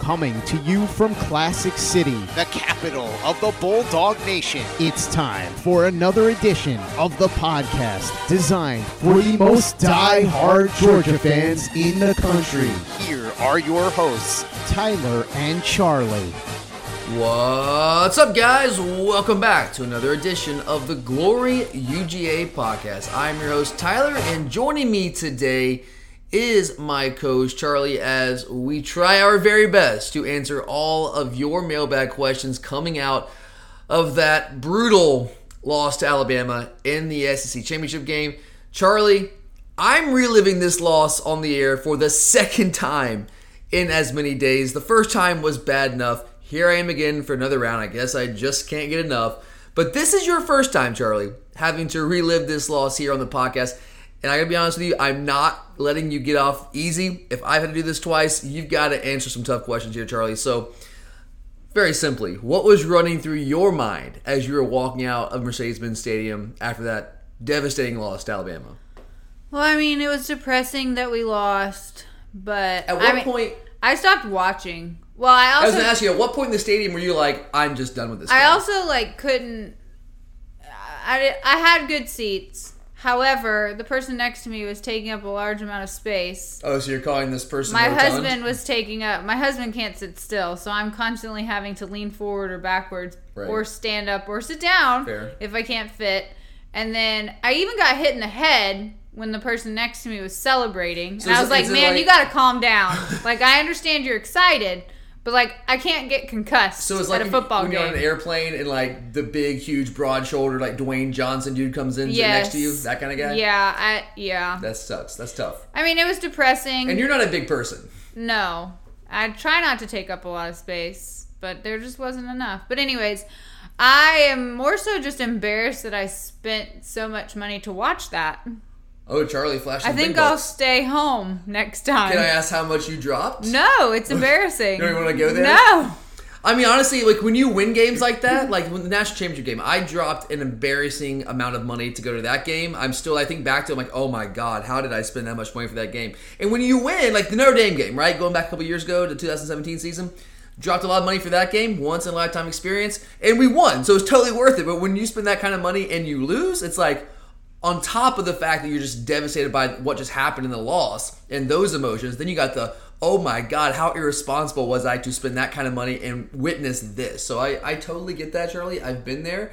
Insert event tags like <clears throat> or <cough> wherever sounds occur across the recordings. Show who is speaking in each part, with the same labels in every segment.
Speaker 1: Coming to you from Classic City, the capital of the Bulldog Nation. It's time for another edition of the podcast designed for the most die-hard Georgia fans in the country. Here are your hosts, Tyler and Charlie.
Speaker 2: What's up, guys? Welcome back to another edition of the Glory UGA podcast. I'm your host, Tyler, and joining me today is my coach, Charlie, as we try our very best to answer all of your mailbag questions coming out of that brutal loss to Alabama in the SEC championship game. Charlie, I'm reliving this loss on the air for the second time in as many days. The first time was bad enough. Here I am again for another round. I guess I just can't get enough. But this is your first time, Charlie, having to relive this loss here on the podcast. And I gotta be honest with you, I'm not letting you get off easy. If I've had to do this twice, you've got to answer some tough questions here, Charlie. So, very simply, what was running through your mind as you were walking out of Mercedes-Benz Stadium after that devastating loss to Alabama?
Speaker 3: Well, I mean, it was depressing that we lost, but
Speaker 2: At what
Speaker 3: I mean,
Speaker 2: point?
Speaker 3: I stopped watching. Well, I also
Speaker 2: I was gonna ask you, at what point in the stadium were you like, I'm just done with this?
Speaker 3: I
Speaker 2: game?
Speaker 3: also like couldn't. I I had good seats. However, the person next to me was taking up a large amount of space.
Speaker 2: Oh, so you're calling this person
Speaker 3: My
Speaker 2: rotund?
Speaker 3: husband was taking up. My husband can't sit still, so I'm constantly having to lean forward or backwards,
Speaker 2: Right.
Speaker 3: or stand up or sit down
Speaker 2: Fair.
Speaker 3: if I can't fit. And then I even got hit in the head when the person next to me was celebrating,
Speaker 2: So
Speaker 3: and I was
Speaker 2: it-
Speaker 3: like, "Man,
Speaker 2: like-
Speaker 3: you got to calm down. <laughs> like, I understand you're excited, but like, I can't get concussed
Speaker 2: So it's like
Speaker 3: at a football
Speaker 2: when
Speaker 3: game."
Speaker 2: you're on an airplane and like the big, huge, broad shouldered, like Dwayne Johnson dude comes in sit next to you, that kind of guy.
Speaker 3: Yeah, I yeah.
Speaker 2: that sucks. That's tough.
Speaker 3: I mean, it was depressing.
Speaker 2: And you're not a big person.
Speaker 3: No. I try not to take up a lot of space, but there just wasn't enough. But anyways, I am more so just embarrassed that I spent so much money to watch that.
Speaker 2: Oh, Charlie flashed.
Speaker 3: I think I'll stay home next time.
Speaker 2: Can I ask how much you dropped?
Speaker 3: No, it's <laughs> embarrassing.
Speaker 2: You don't even wanna go there?
Speaker 3: No.
Speaker 2: I mean, honestly, like when you win games like that, like when the national championship game, I dropped an embarrassing amount of money to go to that game. I'm still, I think back to, I'm like, oh my god, how did I spend that much money for that game? And when you win, like the Notre Dame game, right, going back a couple years ago to 2017 season, dropped a lot of money for that game, once in a lifetime experience, and we won, so it's totally worth it. But when you spend that kind of money and you lose, it's like on top of the fact that you're just devastated by what just happened in the loss and those emotions, then you got the oh my god, how irresponsible was I to spend that kind of money and witness this? So I, I totally get that, Charlie. I've been there.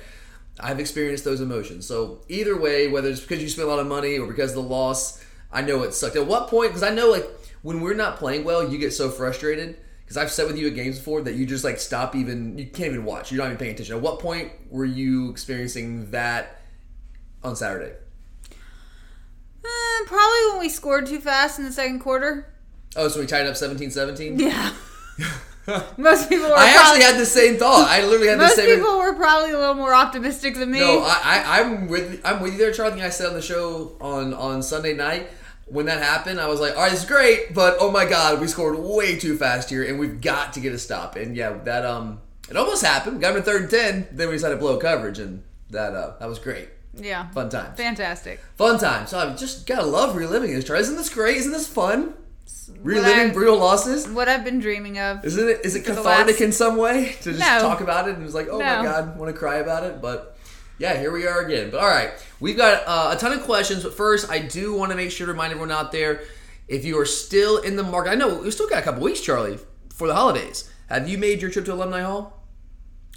Speaker 2: I've experienced those emotions. So either way, whether it's because you spent a lot of money or because of the loss, I know it sucked. At what point? Because I know like when we're not playing well, you get so frustrated. Because I've sat with you at games before that you just like stop even you can't even watch. You're not even paying attention. At what point were you experiencing that on Saturday?
Speaker 3: Eh, probably when we scored too fast in the second quarter.
Speaker 2: Oh, so we tied up 17-17?
Speaker 3: Yeah. <laughs> Most people were
Speaker 2: I
Speaker 3: probably,
Speaker 2: actually had the same thought. I literally had the same.
Speaker 3: most people were probably a little more optimistic than me.
Speaker 2: No, I, I, I'm with I'm with you there, Charlie. I said on the show on on Sunday night when that happened, I was like, "All right, it's great, but oh my god, we scored way too fast here, and we've got to get a stop." And yeah, that um, it almost happened. Got him to third and ten, then we decided to blow coverage, and that uh, that was great.
Speaker 3: Yeah.
Speaker 2: Fun times.
Speaker 3: Fantastic.
Speaker 2: Fun times. So I just gotta love reliving this. Isn't this great? Isn't this fun? Reliving
Speaker 3: I-
Speaker 2: brutal losses.
Speaker 3: What I've been dreaming of.
Speaker 2: Isn't it? Is it cathartic
Speaker 3: last-
Speaker 2: in some way to just
Speaker 3: No.
Speaker 2: talk about it and it's like, oh my god, want to cry about it? But yeah, here we are again. But all right, we've got uh, a ton of questions. But first, I do want to make sure to remind everyone out there, if you are still in the market, I know we still got a couple weeks, Charlie, for the holidays. Have you made your trip to Alumni Hall?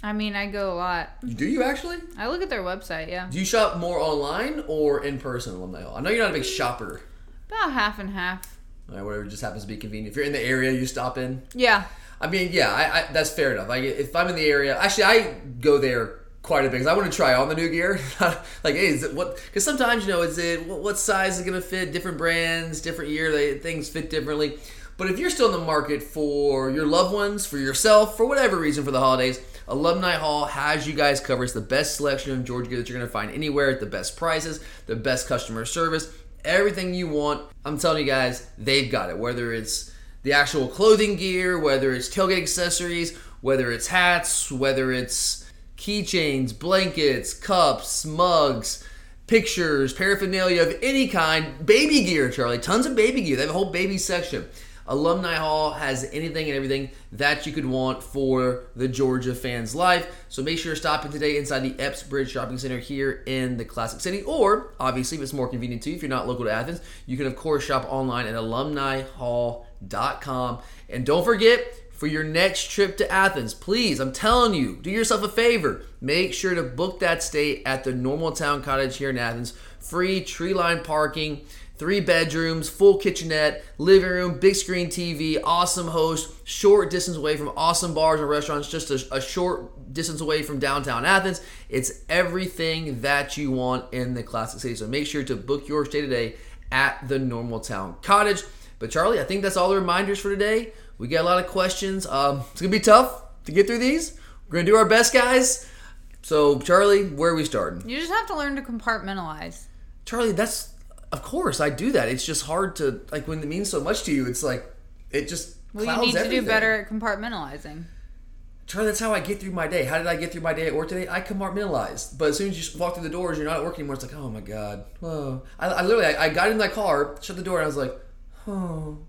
Speaker 3: I mean, I go a lot.
Speaker 2: Do you actually?
Speaker 3: I look at their website, yeah.
Speaker 2: Do you shop more online or in person Alumni Hall? I know you're not a big shopper.
Speaker 3: About half and half.
Speaker 2: All right, whatever just happens to be convenient. If you're in the area, you stop in.
Speaker 3: Yeah.
Speaker 2: I mean, yeah, I, I, that's fair enough. Like, if I'm in the area, actually, I go there quite a bit because I want to try on the new gear. <laughs> like, hey, is it what? Because sometimes you know, is it what, what size is going to fit? Different brands, different year, they things fit differently. But if you're still in the market for your loved ones, for yourself, for whatever reason, for the holidays, Alumni Hall has you guys covered. It's the best selection of Georgia gear that you're going to find anywhere at the best prices, the best customer service, everything you want. I'm telling you guys, they've got it. Whether it's the actual clothing gear, whether it's tailgate accessories, whether it's hats, whether it's keychains, blankets, cups, mugs, pictures, paraphernalia of any kind, baby gear, Charlie. Tons of baby gear. They have a whole baby section. Alumni Hall has anything and everything that you could want for the Georgia fans' life. So make sure you're stopping today inside the Epps Bridge Shopping Center here in the Classic City. Or, obviously, if it's more convenient to you, if you're not local to Athens, you can, of course, shop online at alumnihall.com. And don't forget, for your next trip to Athens, please, I'm telling you, do yourself a favor. Make sure to book that stay at the Normal Town Cottage here in Athens. Free tree line parking, three bedrooms, full kitchenette, living room, big screen TV, awesome host, short distance away from awesome bars and restaurants, just a, a short distance away from downtown Athens. It's everything that you want in the Classic City. So make sure to book your stay today at the Normal Town Cottage. But Charlie, I think that's all the reminders for today. We got a lot of questions. Um, it's gonna be tough to get through these. We're gonna do our best, guys. So, Charlie, where are we starting?
Speaker 3: You just have to learn to compartmentalize.
Speaker 2: Charlie, that's of course I do that. It's just hard to like when it means so much to you. It's like it just
Speaker 3: Well, you need to
Speaker 2: everything.
Speaker 3: do better at compartmentalizing.
Speaker 2: Charlie, that's how I get through my day. How did I get through my day at work today? I compartmentalized. But as soon as you walk through the doors, you're not at work anymore. It's like, oh my god. Whoa. I, I literally, I, I got in my car, shut the door, and I was like, oh.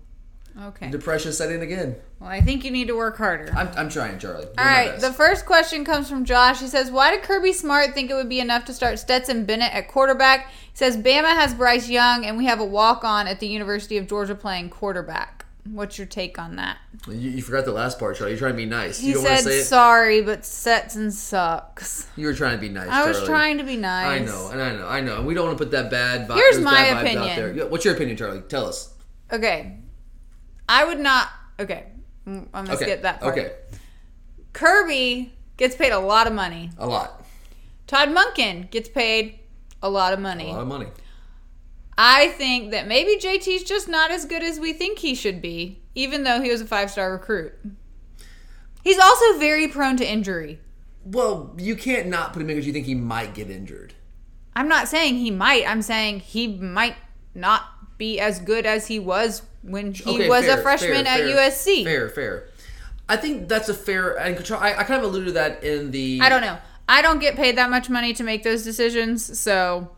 Speaker 3: Okay.
Speaker 2: Depression set in again.
Speaker 3: Well, I think you need to work harder.
Speaker 2: I'm, I'm trying, Charlie.
Speaker 3: All right, the first question comes from Josh. He says, "Why did Kirby Smart think it would be enough to start Stetson Bennett at quarterback?" He says, "Bama has Bryce Young, and we have a walk-on at the University of Georgia playing quarterback." What's your take on that?
Speaker 2: You, you forgot the last part, Charlie. You're trying to be nice.
Speaker 3: He
Speaker 2: you don't want
Speaker 3: said,
Speaker 2: to say it.
Speaker 3: "Sorry, but Stetson sucks."
Speaker 2: You were trying to be nice.
Speaker 3: I was
Speaker 2: Charlie.
Speaker 3: trying to be nice.
Speaker 2: I know, and I know, I know. And we don't want to put that bad.
Speaker 3: Here's my
Speaker 2: bad vibes Out
Speaker 3: opinion.
Speaker 2: there. What's your opinion, Charlie? Tell us.
Speaker 3: Okay, I would not. Okay, I'm gonna
Speaker 2: Okay.
Speaker 3: skip that part.
Speaker 2: Okay.
Speaker 3: Kirby gets paid a lot of money.
Speaker 2: A lot.
Speaker 3: Todd Monken gets paid a lot of money.
Speaker 2: A lot of money.
Speaker 3: I think that maybe JT's just not as good as we think he should be, even though he was a five star recruit. He's also very prone to injury.
Speaker 2: Well, you can't not put him in because you think he might get injured.
Speaker 3: I'm not saying he might, I'm saying he might not be as good as he was when he
Speaker 2: Okay,
Speaker 3: was
Speaker 2: fair,
Speaker 3: a freshman
Speaker 2: fair,
Speaker 3: at
Speaker 2: fair,
Speaker 3: USC.
Speaker 2: Fair, fair. I think that's a fair and control. I, I kind of alluded to that in the.
Speaker 3: I don't know. I don't get paid that much money to make those decisions, so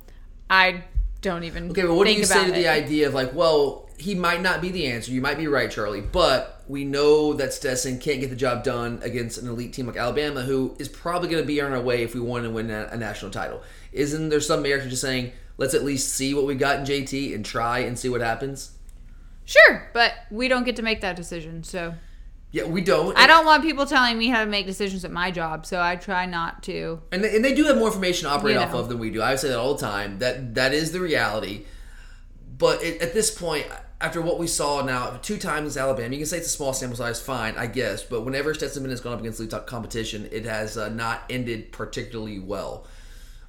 Speaker 3: I don't even.
Speaker 2: Okay, but what do you say to the idea of like, well, he might not be the answer. You might be right, Charlie, but we know that Stetson can't get the job done against an elite team like Alabama, who is probably going to be on our way if we want to win a, a national title. Isn't there some merit to just saying, let's at least see what we got in JT and try and see what happens?
Speaker 3: Sure, but we don't get to make that decision, so
Speaker 2: Yeah, we don't.
Speaker 3: I don't want people telling me how to make decisions at my job, so I try not to.
Speaker 2: and they, and they do have more information to operate
Speaker 3: You
Speaker 2: off of than we do. I say that all the time. That that is the reality. But it, at this point, after what we saw now two times in Alabama, you can say it's a small sample size, fine, I guess. But whenever Stetson Bennett has gone up against elite top competition, it has uh, not ended particularly well.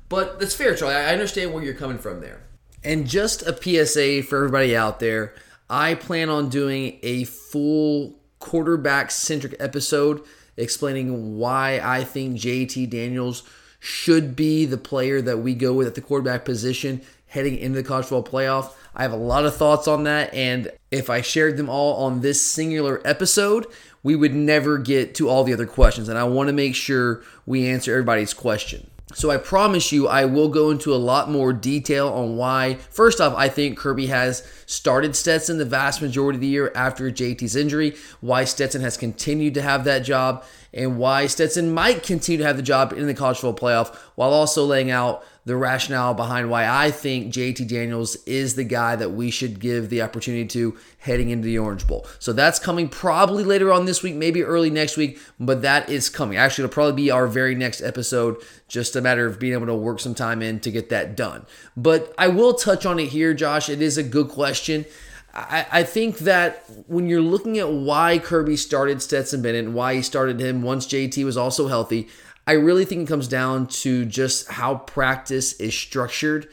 Speaker 2: But that's fair, Charlie. I understand where you're coming from there. And just a PSA for everybody out there, I plan on doing a full quarterback centric episode explaining why I think JT Daniels should be the player that we go with at the quarterback position heading into the college football playoff. I have a lot of thoughts on that, and if I shared them all on this singular episode, we would never get to all the other questions. And I want to make sure we answer everybody's question. So I promise you, I will go into a lot more detail on why. First off, I think Kirby has started Stetson the vast majority of the year after JT's injury, why Stetson has continued to have that job, and why Stetson might continue to have the job in the college football playoff while also laying out the rationale behind why I think JT Daniels is the guy that we should give the opportunity to heading into the Orange Bowl. So that's coming probably later on this week, maybe early next week, but that is coming. Actually, it'll probably be our very next episode, just a matter of being able to work some time in to get that done. But I will touch on it here, Josh. It is a good question. I, I think that when you're looking at why Kirby started Stetson Bennett and why he started him once JT was also healthy, I really think it comes down to just how practice is structured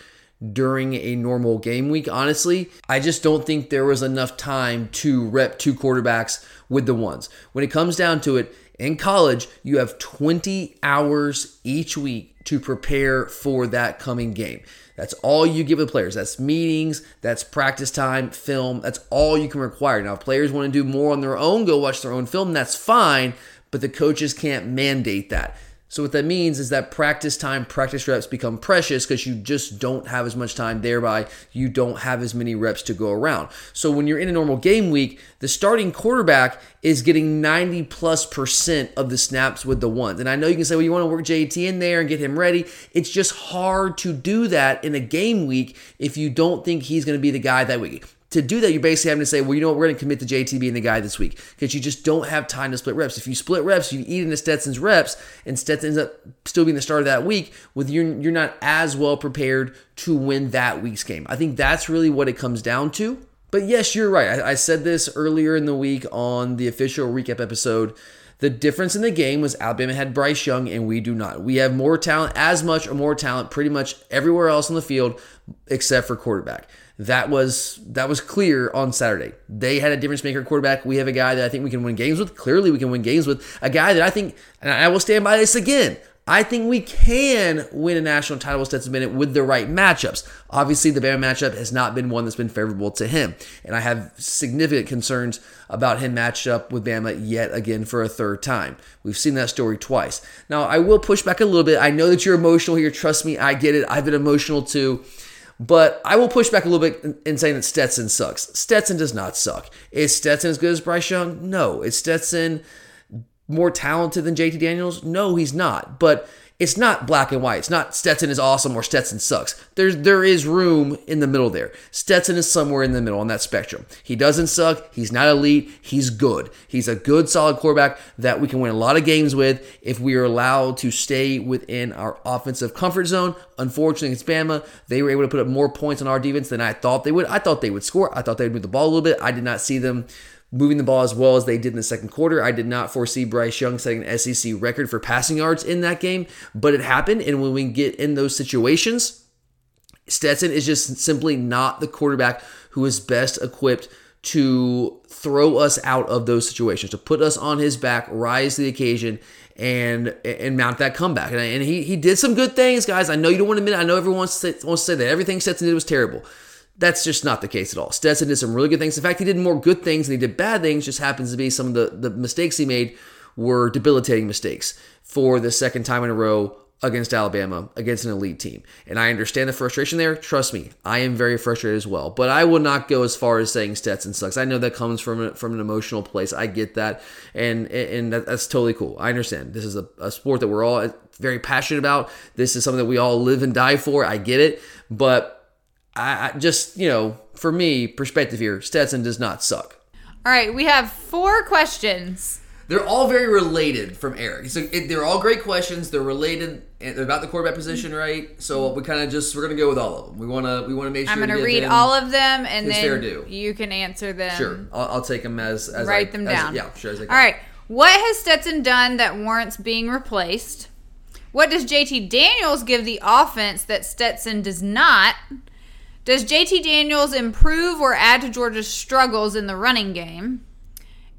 Speaker 2: during a normal game week. Honestly, I just don't think there was enough time to rep two quarterbacks with the ones. When it comes down to it, in college, you have 20 hours each week to prepare for that coming game. That's all you give the players. That's meetings, that's practice time, film. That's all you can require. Now, if players want to do more on their own, go watch their own film, that's fine, but the coaches can't mandate that. So what that means is that practice time, practice reps become precious because you just don't have as much time. Thereby, you don't have as many reps to go around. So when you're in a normal game week, the starting quarterback is getting 90 plus percent of the snaps with the ones. And I know you can say, well, you want to work JT in there and get him ready. It's just hard to do that in a game week if you don't think he's going to be the guy that week to do that, you're basically having to say, well, you know what, we're going to commit to JT being the guy this week because you just don't have time to split reps. If you split reps, you eat into Stetson's reps, and Stetson ends up still being the starter that week. With you're you're not as well prepared to win that week's game. I think that's really what it comes down to. But yes, you're right. I, I said this earlier in the week on the official recap episode. The difference in the game was Alabama had Bryce Young and we do not. We have more talent, as much or more talent, pretty much everywhere else on the field except for quarterback that was that was clear on Saturday. They had a difference maker quarterback. We have a guy that I think we can win games with. Clearly, we can win games with a guy that I think, and I will stand by this again. I think we can win a national title with Stetson Bennett with the right matchups. Obviously, the Bama matchup has not been one that's been favorable to him, and I have significant concerns about him matched up with Bama yet again for a third time. We've seen that story twice. Now, I will push back a little bit. I know that you're emotional here. Trust me, I get it. I've been emotional too. But I will push back a little bit in saying that Stetson sucks. Stetson does not suck. Is Stetson as good as Bryce Young? No. Is Stetson more talented than JT Daniels? No, he's not. But it's not black and white. It's not Stetson is awesome or Stetson sucks. There's there is room in the middle there. Stetson is somewhere in the middle on that spectrum. He doesn't suck. He's not elite. He's good. He's a good solid quarterback that we can win a lot of games with if we are allowed to stay within our offensive comfort zone. Unfortunately, it's Bama. They were able to put up more points on our defense than I thought they would. I thought they would score. I thought they would move the ball a little bit. I did not see them moving the ball as well as they did in the second quarter. I did not foresee Bryce Young setting an SEC record for passing yards in that game, but it happened. And when we get in those situations, Stetson is just simply not the quarterback who is best equipped to throw us out of those situations, to put us on his back, rise to the occasion, and and mount that comeback. And, and he he did some good things, guys. I know you don't want to admit. It. I know everyone wants to, say, wants to say that everything Stetson did was terrible. That's just not the case at all. Stetson did some really good things. In fact, he did more good things than he did bad things. Just happens to be some of the, the mistakes he made were debilitating mistakes for the second time in a row against Alabama, against an elite team. And I understand the frustration there. Trust me, I am very frustrated as well. But I will not go as far as saying Stetson sucks. I know that comes from from an emotional place. I get that, and and that, that's totally cool. I understand. This is a, a sport that we're all very passionate about. This is something that we all live and die for. I get it, but I, I just you know, for me, perspective here, Stetson does not suck.
Speaker 3: All right, we have four questions.
Speaker 2: They're all very related from Eric. So it, they're all great questions. They're related. And they're about the quarterback position, right? So we kind of just we're gonna go with all of them. We want to we want to make sure
Speaker 3: I'm going to read all of them, and then you can answer them.
Speaker 2: Sure, I'll, I'll take them as, as
Speaker 3: Write
Speaker 2: I-
Speaker 3: them
Speaker 2: as-
Speaker 3: down.
Speaker 2: yeah, sure. As I can.
Speaker 3: right. What has Stetson done that warrants being replaced? What does JT Daniels give the offense that Stetson does not? Does JT Daniels improve or add to Georgia's struggles in the running game?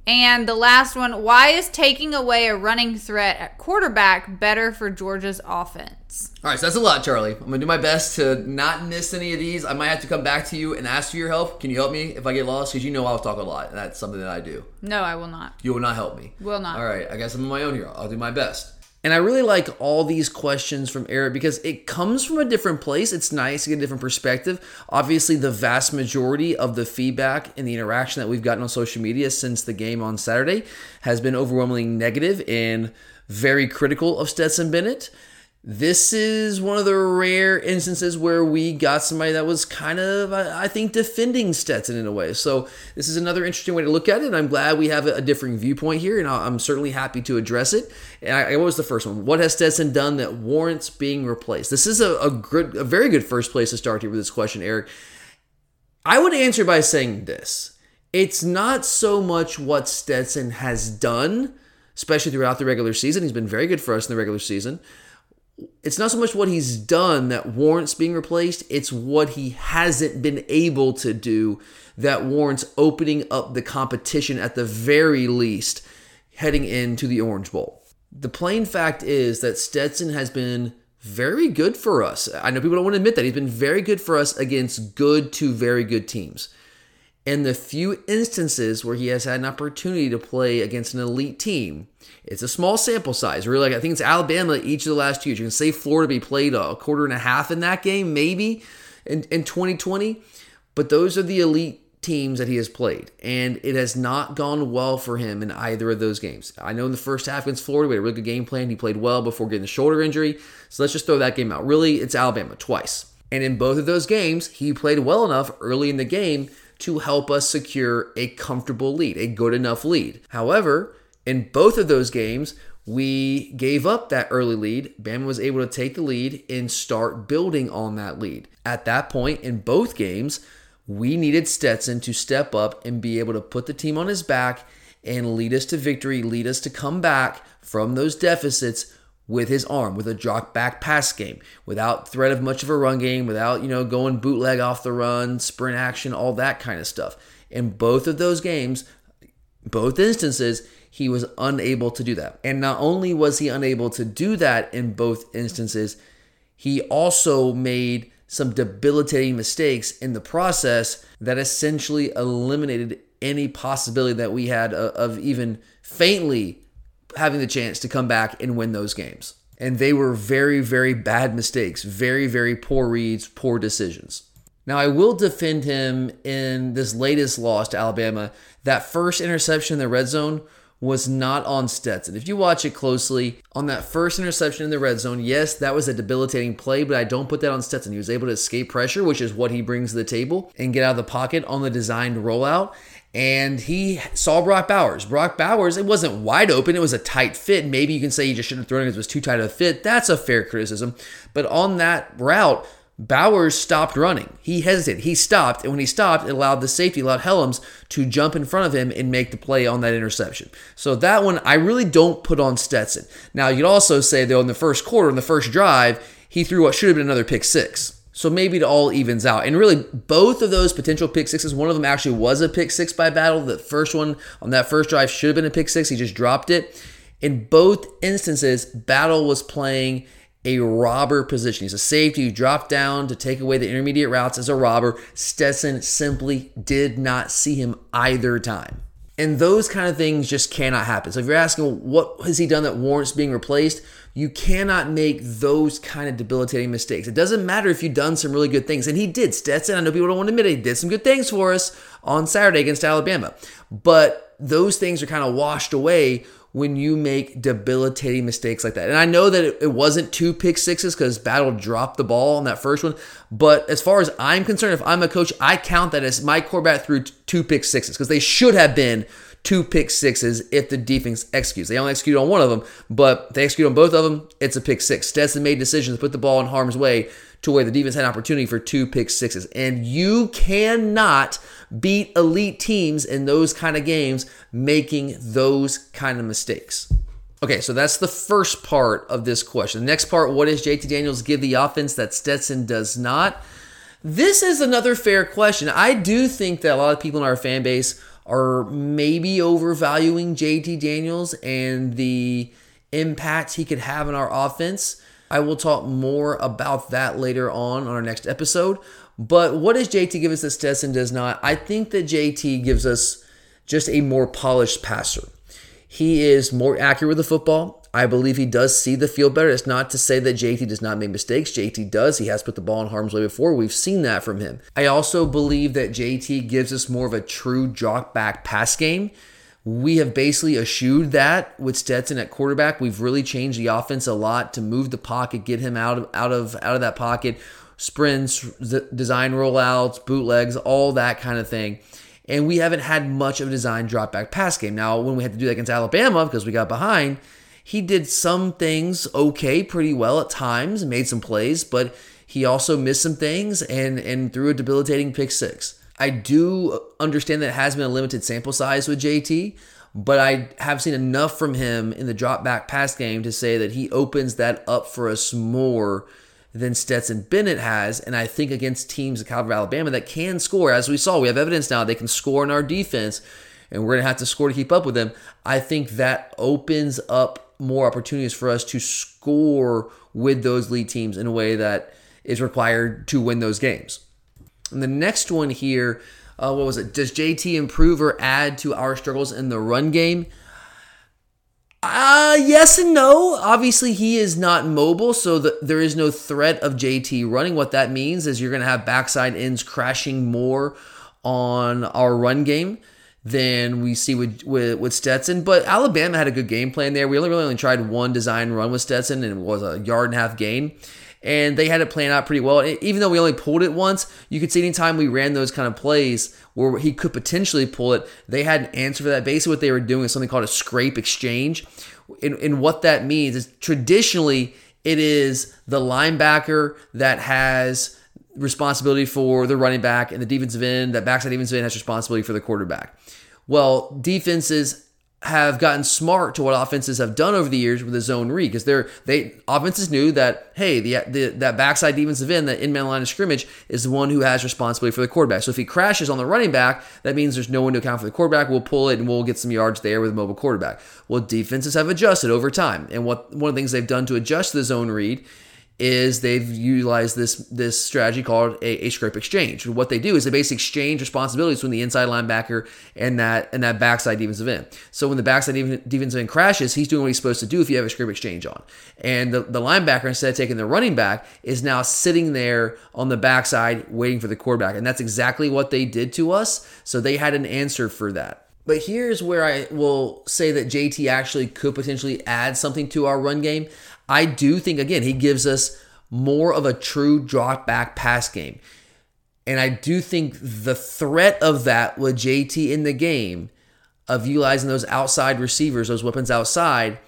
Speaker 3: And the last one, why is taking away a running threat at quarterback better for Georgia's offense?
Speaker 2: All right, so that's a lot, Charlie. I'm gonna do my best to not miss any of these. I might have to come back to you and ask for your help. Can you help me if I get lost? Because you know I'll talk a lot, and that's something that I do.
Speaker 3: No, I will not.
Speaker 2: You will not help me.
Speaker 3: Will not.
Speaker 2: All right, I guess I'm on my own here. I'll do my best. And I really like all these questions from Eric because it comes from a different place. It's nice to get a different perspective. Obviously, the vast majority of the feedback and the interaction that we've gotten on social media since the game on Saturday has been overwhelmingly negative and very critical of Stetson Bennett this is one of the rare instances where we got somebody that was kind of, I think, defending Stetson in a way. So this is another interesting way to look at it. And I'm glad we have a differing viewpoint here, and I'm certainly happy to address it. And I, what was the first one? What has Stetson done that warrants being replaced? This is a, a good, a very good first place to start here with this question, Eric. I would answer by saying this: It's not so much what Stetson has done, especially throughout the regular season. He's been very good for us in the regular season it's not so much what he's done that warrants being replaced, it's what he hasn't been able to do that warrants opening up the competition at the very least heading into the Orange Bowl. The plain fact is that Stetson has been very good for us. I know people don't want to admit that. He's been very good for us against good to very good teams. In the few instances where he has had an opportunity to play against an elite team, it's a small sample size. Really, like I think it's Alabama each of the last two years. You can say Florida be played a quarter and a half in that game, maybe in, in 2020. But those are the elite teams that he has played, and it has not gone well for him in either of those games. I know in the first half against Florida, we had a really good game plan. He played well before getting the shoulder injury. So let's just throw that game out. Really, it's Alabama twice. And in both of those games, he played well enough early in the game to help us secure a comfortable lead, a good enough lead. However, in both of those games, we gave up that early lead. Bama was able to take the lead and start building on that lead. At that point in both games, we needed Stetson to step up and be able to put the team on his back and lead us to victory, lead us to come back from those deficits with his arm, with a drop back pass game, without threat of much of a run game, without, you know, going bootleg off the run, sprint action, all that kind of stuff. In both of those games, both instances, he was unable to do that. And not only was he unable to do that in both instances, he also made some debilitating mistakes in the process that essentially eliminated any possibility that we had of even faintly having the chance to come back and win those games. And they were very, very bad mistakes, very, very poor reads, poor decisions. Now, I will defend him in this latest loss to Alabama. That first interception in the red zone was not on Stetson. If you watch it closely, on that first interception in the red zone, yes, that was a debilitating play, but I don't put that on Stetson. He was able to escape pressure, which is what he brings to the table, and get out of the pocket on the designed rollout and he saw Brock Bowers. Brock Bowers, it wasn't wide open, it was a tight fit. Maybe you can say he just shouldn't have thrown it because it was too tight of a fit. That's a fair criticism. But on that route, Bowers stopped running. He hesitated. He stopped, and when he stopped, it allowed the safety, allowed Hellams to jump in front of him and make the play on that interception. So that one, I really don't put on Stetson. Now, you'd also say, though, in the first quarter, in the first drive, he threw what should have been another pick six. So maybe it all evens out. And really, both of those potential pick sixes, one of them actually was a pick six by Battle. The first one on that first drive should have been a pick six. He just dropped it. In both instances, Battle was playing a robber position. He's a safety who dropped down to take away the intermediate routes as a robber. Stetson simply did not see him either time. And those kind of things just cannot happen. So if you're asking what has he done that warrants being replaced, you cannot make those kind of debilitating mistakes. It doesn't matter if you've done some really good things. And he did. Stetson, I know people don't want to admit it, he did some good things for us on Saturday against Alabama. But those things are kind of washed away when you make debilitating mistakes like that. And I know that it wasn't two pick sixes because Battle dropped the ball on that first one. But as far as I'm concerned, if I'm a coach, I count that as my quarterback threw two pick sixes because they should have been two pick sixes if the defense executes. They only execute on one of them, but they execute on both of them, it's a pick six. Stetson made decisions to put the ball in harm's way to where the defense had an opportunity for two pick sixes. And you cannot beat elite teams in those kind of games making those kind of mistakes. Okay, so that's the first part of this question. The next part what does JT Daniels give the offense that Stetson does not? This is another fair question. I do think that a lot of people in our fan base are maybe overvaluing JT Daniels and the impact he could have in our offense. I will talk more about that later on on our next episode. But what does JT give us that Stetson does not? I think that JT gives us just a more polished passer. He is more accurate with the football. I believe he does see the field better. It's not to say that JT does not make mistakes. JT does. He has put the ball in harm's way before. We've seen that from him. I also believe that JT gives us more of a true drop back pass game. We have basically eschewed that with Stetson at quarterback. We've really changed the offense a lot to move the pocket, get him out of out of out of that pocket, sprints, design rollouts, bootlegs, all that kind of thing. And we haven't had much of a design drop back pass game. Now, when we had to do that against Alabama because we got behind, he did some things okay, pretty well at times, made some plays, but he also missed some things and and threw a debilitating pick six. I do understand that it has been a limited sample size with JT, but I have seen enough from him in the drop back pass game to say that he opens that up for us more than Stetson Bennett has. And I think against teams Caliber Alabama that can score, as we saw, we have evidence now they can score in our defense, and we're going to have to score to keep up with them. I think that opens up more opportunities for us to score with those lead teams in a way that is required to win those games. And the next one here, uh, what was it? Does JT improve or add to our struggles in the run game? Uh, yes and no. Obviously, he is not mobile, so the, there is no threat of JT running. What that means is you're going to have backside ends crashing more on our run game than we see with, with, with Stetson. But Alabama had a good game plan there. We only really only tried one design run with Stetson, and it was a yard and a half gain. And they had it planned out pretty well. Even though we only pulled it once, you could see anytime we ran those kind of plays where he could potentially pull it, they had an answer for that. Basically, what they were doing is something called a scrape exchange. And, and what that means is traditionally it is the linebacker that has responsibility for the running back and the defensive end. That backside defensive end has responsibility for the quarterback. Well, defenses have gotten smart to what offenses have done over the years with the zone read because they're they offenses knew that hey the, the that backside defensive end that in man line of scrimmage is the one who has responsibility for the quarterback. So if he crashes on the running back, that means there's no one to account for the quarterback. We'll pull it and we'll get some yards there with a mobile quarterback. Well, defenses have adjusted over time, and what one of the things they've done to adjust the zone read is they've utilized this this strategy called a, scrape exchange. What they do is they basically exchange responsibilities between the inside linebacker and that and that backside defensive end. So when the backside defensive end crashes, he's doing what he's supposed to do if you have a scrape exchange on. And the, the linebacker, instead of taking the running back, is now sitting there on the backside waiting for the quarterback. And that's exactly what they did to us. So they had an answer for that. But here's where I will say that JT actually could potentially add something to our run game. I do think, again, he gives us more of a true drop back pass game. And I do think the threat of that with JT in the game, of utilizing those outside receivers, those weapons outside,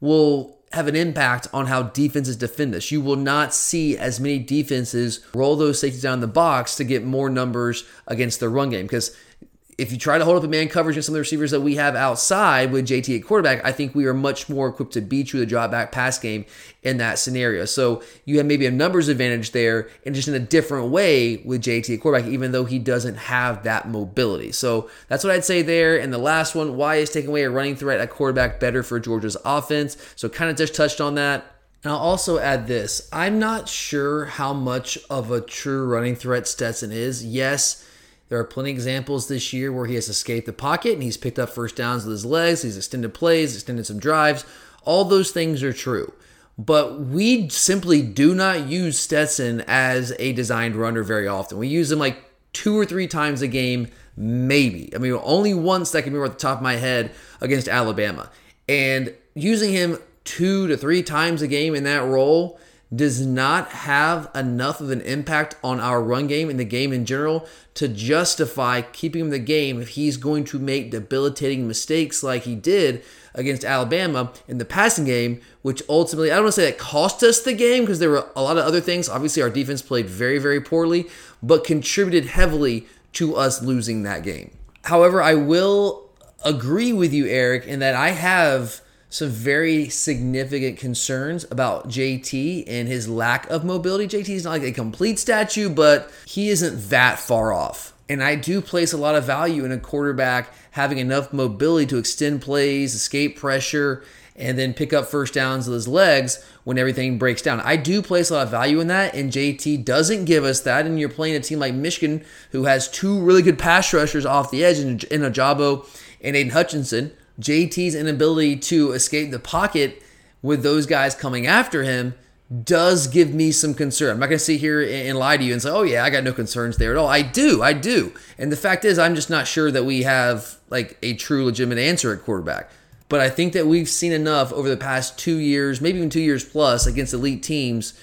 Speaker 2: will have an impact on how defenses defend us. You will not see as many defenses roll those safeties down the box to get more numbers against the run game because if you try to hold up a man coverage and some of the receivers that we have outside with JT at quarterback, I think we are much more equipped to beat you the drop back pass game in that scenario. So you have maybe a numbers advantage there and just in a different way with JT at quarterback, even though he doesn't have that mobility. So that's what I'd say there. And the last one, why is taking away a running threat at quarterback better for Georgia's offense? So kind of just touched on that. And I'll also add this I'm not sure how much of a true running threat Stetson is. Yes, there are plenty of examples this year where he has escaped the pocket and he's picked up first downs with his legs, he's extended plays, extended some drives. All those things are true. But we simply do not use Stetson as a designed runner very often. We use him like two or three times a game, maybe. I mean, only once that can be at the top of my head against Alabama. And using him two to three times a game in that role does not have enough of an impact on our run game and the game in general to justify keeping him in the game if he's going to make debilitating mistakes like he did against Alabama in the passing game, which ultimately, I don't want to say that cost us the game because there were a lot of other things. Obviously, our defense played very, very poorly, but contributed heavily to us losing that game. However, I will agree with you, Eric, in that I have some very significant concerns about JT and his lack of mobility. JT is not like a complete statue, but he isn't that far off. And I do place a lot of value in a quarterback having enough mobility to extend plays, escape pressure, and then pick up first downs with his legs when everything breaks down. I do place a lot of value in that, and JT doesn't give us that. And you're playing a team like Michigan, who has two really good pass rushers off the edge in, Ojabo and Aidan Hutchinson. JT's inability to escape the pocket with those guys coming after him does give me some concern. I'm not going to sit here and lie to you and say, "Oh yeah, I got no concerns there at all." I do, I do. And the fact is, I'm just not sure that we have like a true legitimate answer at quarterback. But I think that we've seen enough over the past two years, maybe even two years plus, against elite teams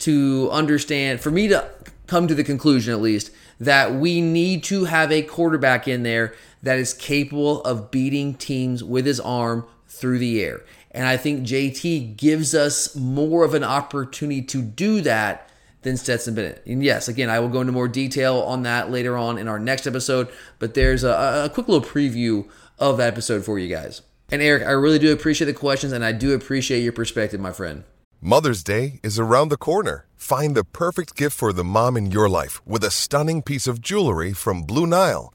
Speaker 2: to understand, for me to come to the conclusion at least, that we need to have a quarterback in there that is capable of beating teams with his arm through the air. And I think JT gives us more of an opportunity to do that than Stetson Bennett. And yes, again, I will go into more detail on that later on in our next episode, but there's a, a quick little preview of that episode for you guys. And Eric, I really do appreciate the questions and I do appreciate your perspective, my friend.
Speaker 4: Mother's Day is around the corner. Find the perfect gift for the mom in your life with a stunning piece of jewelry from Blue Nile.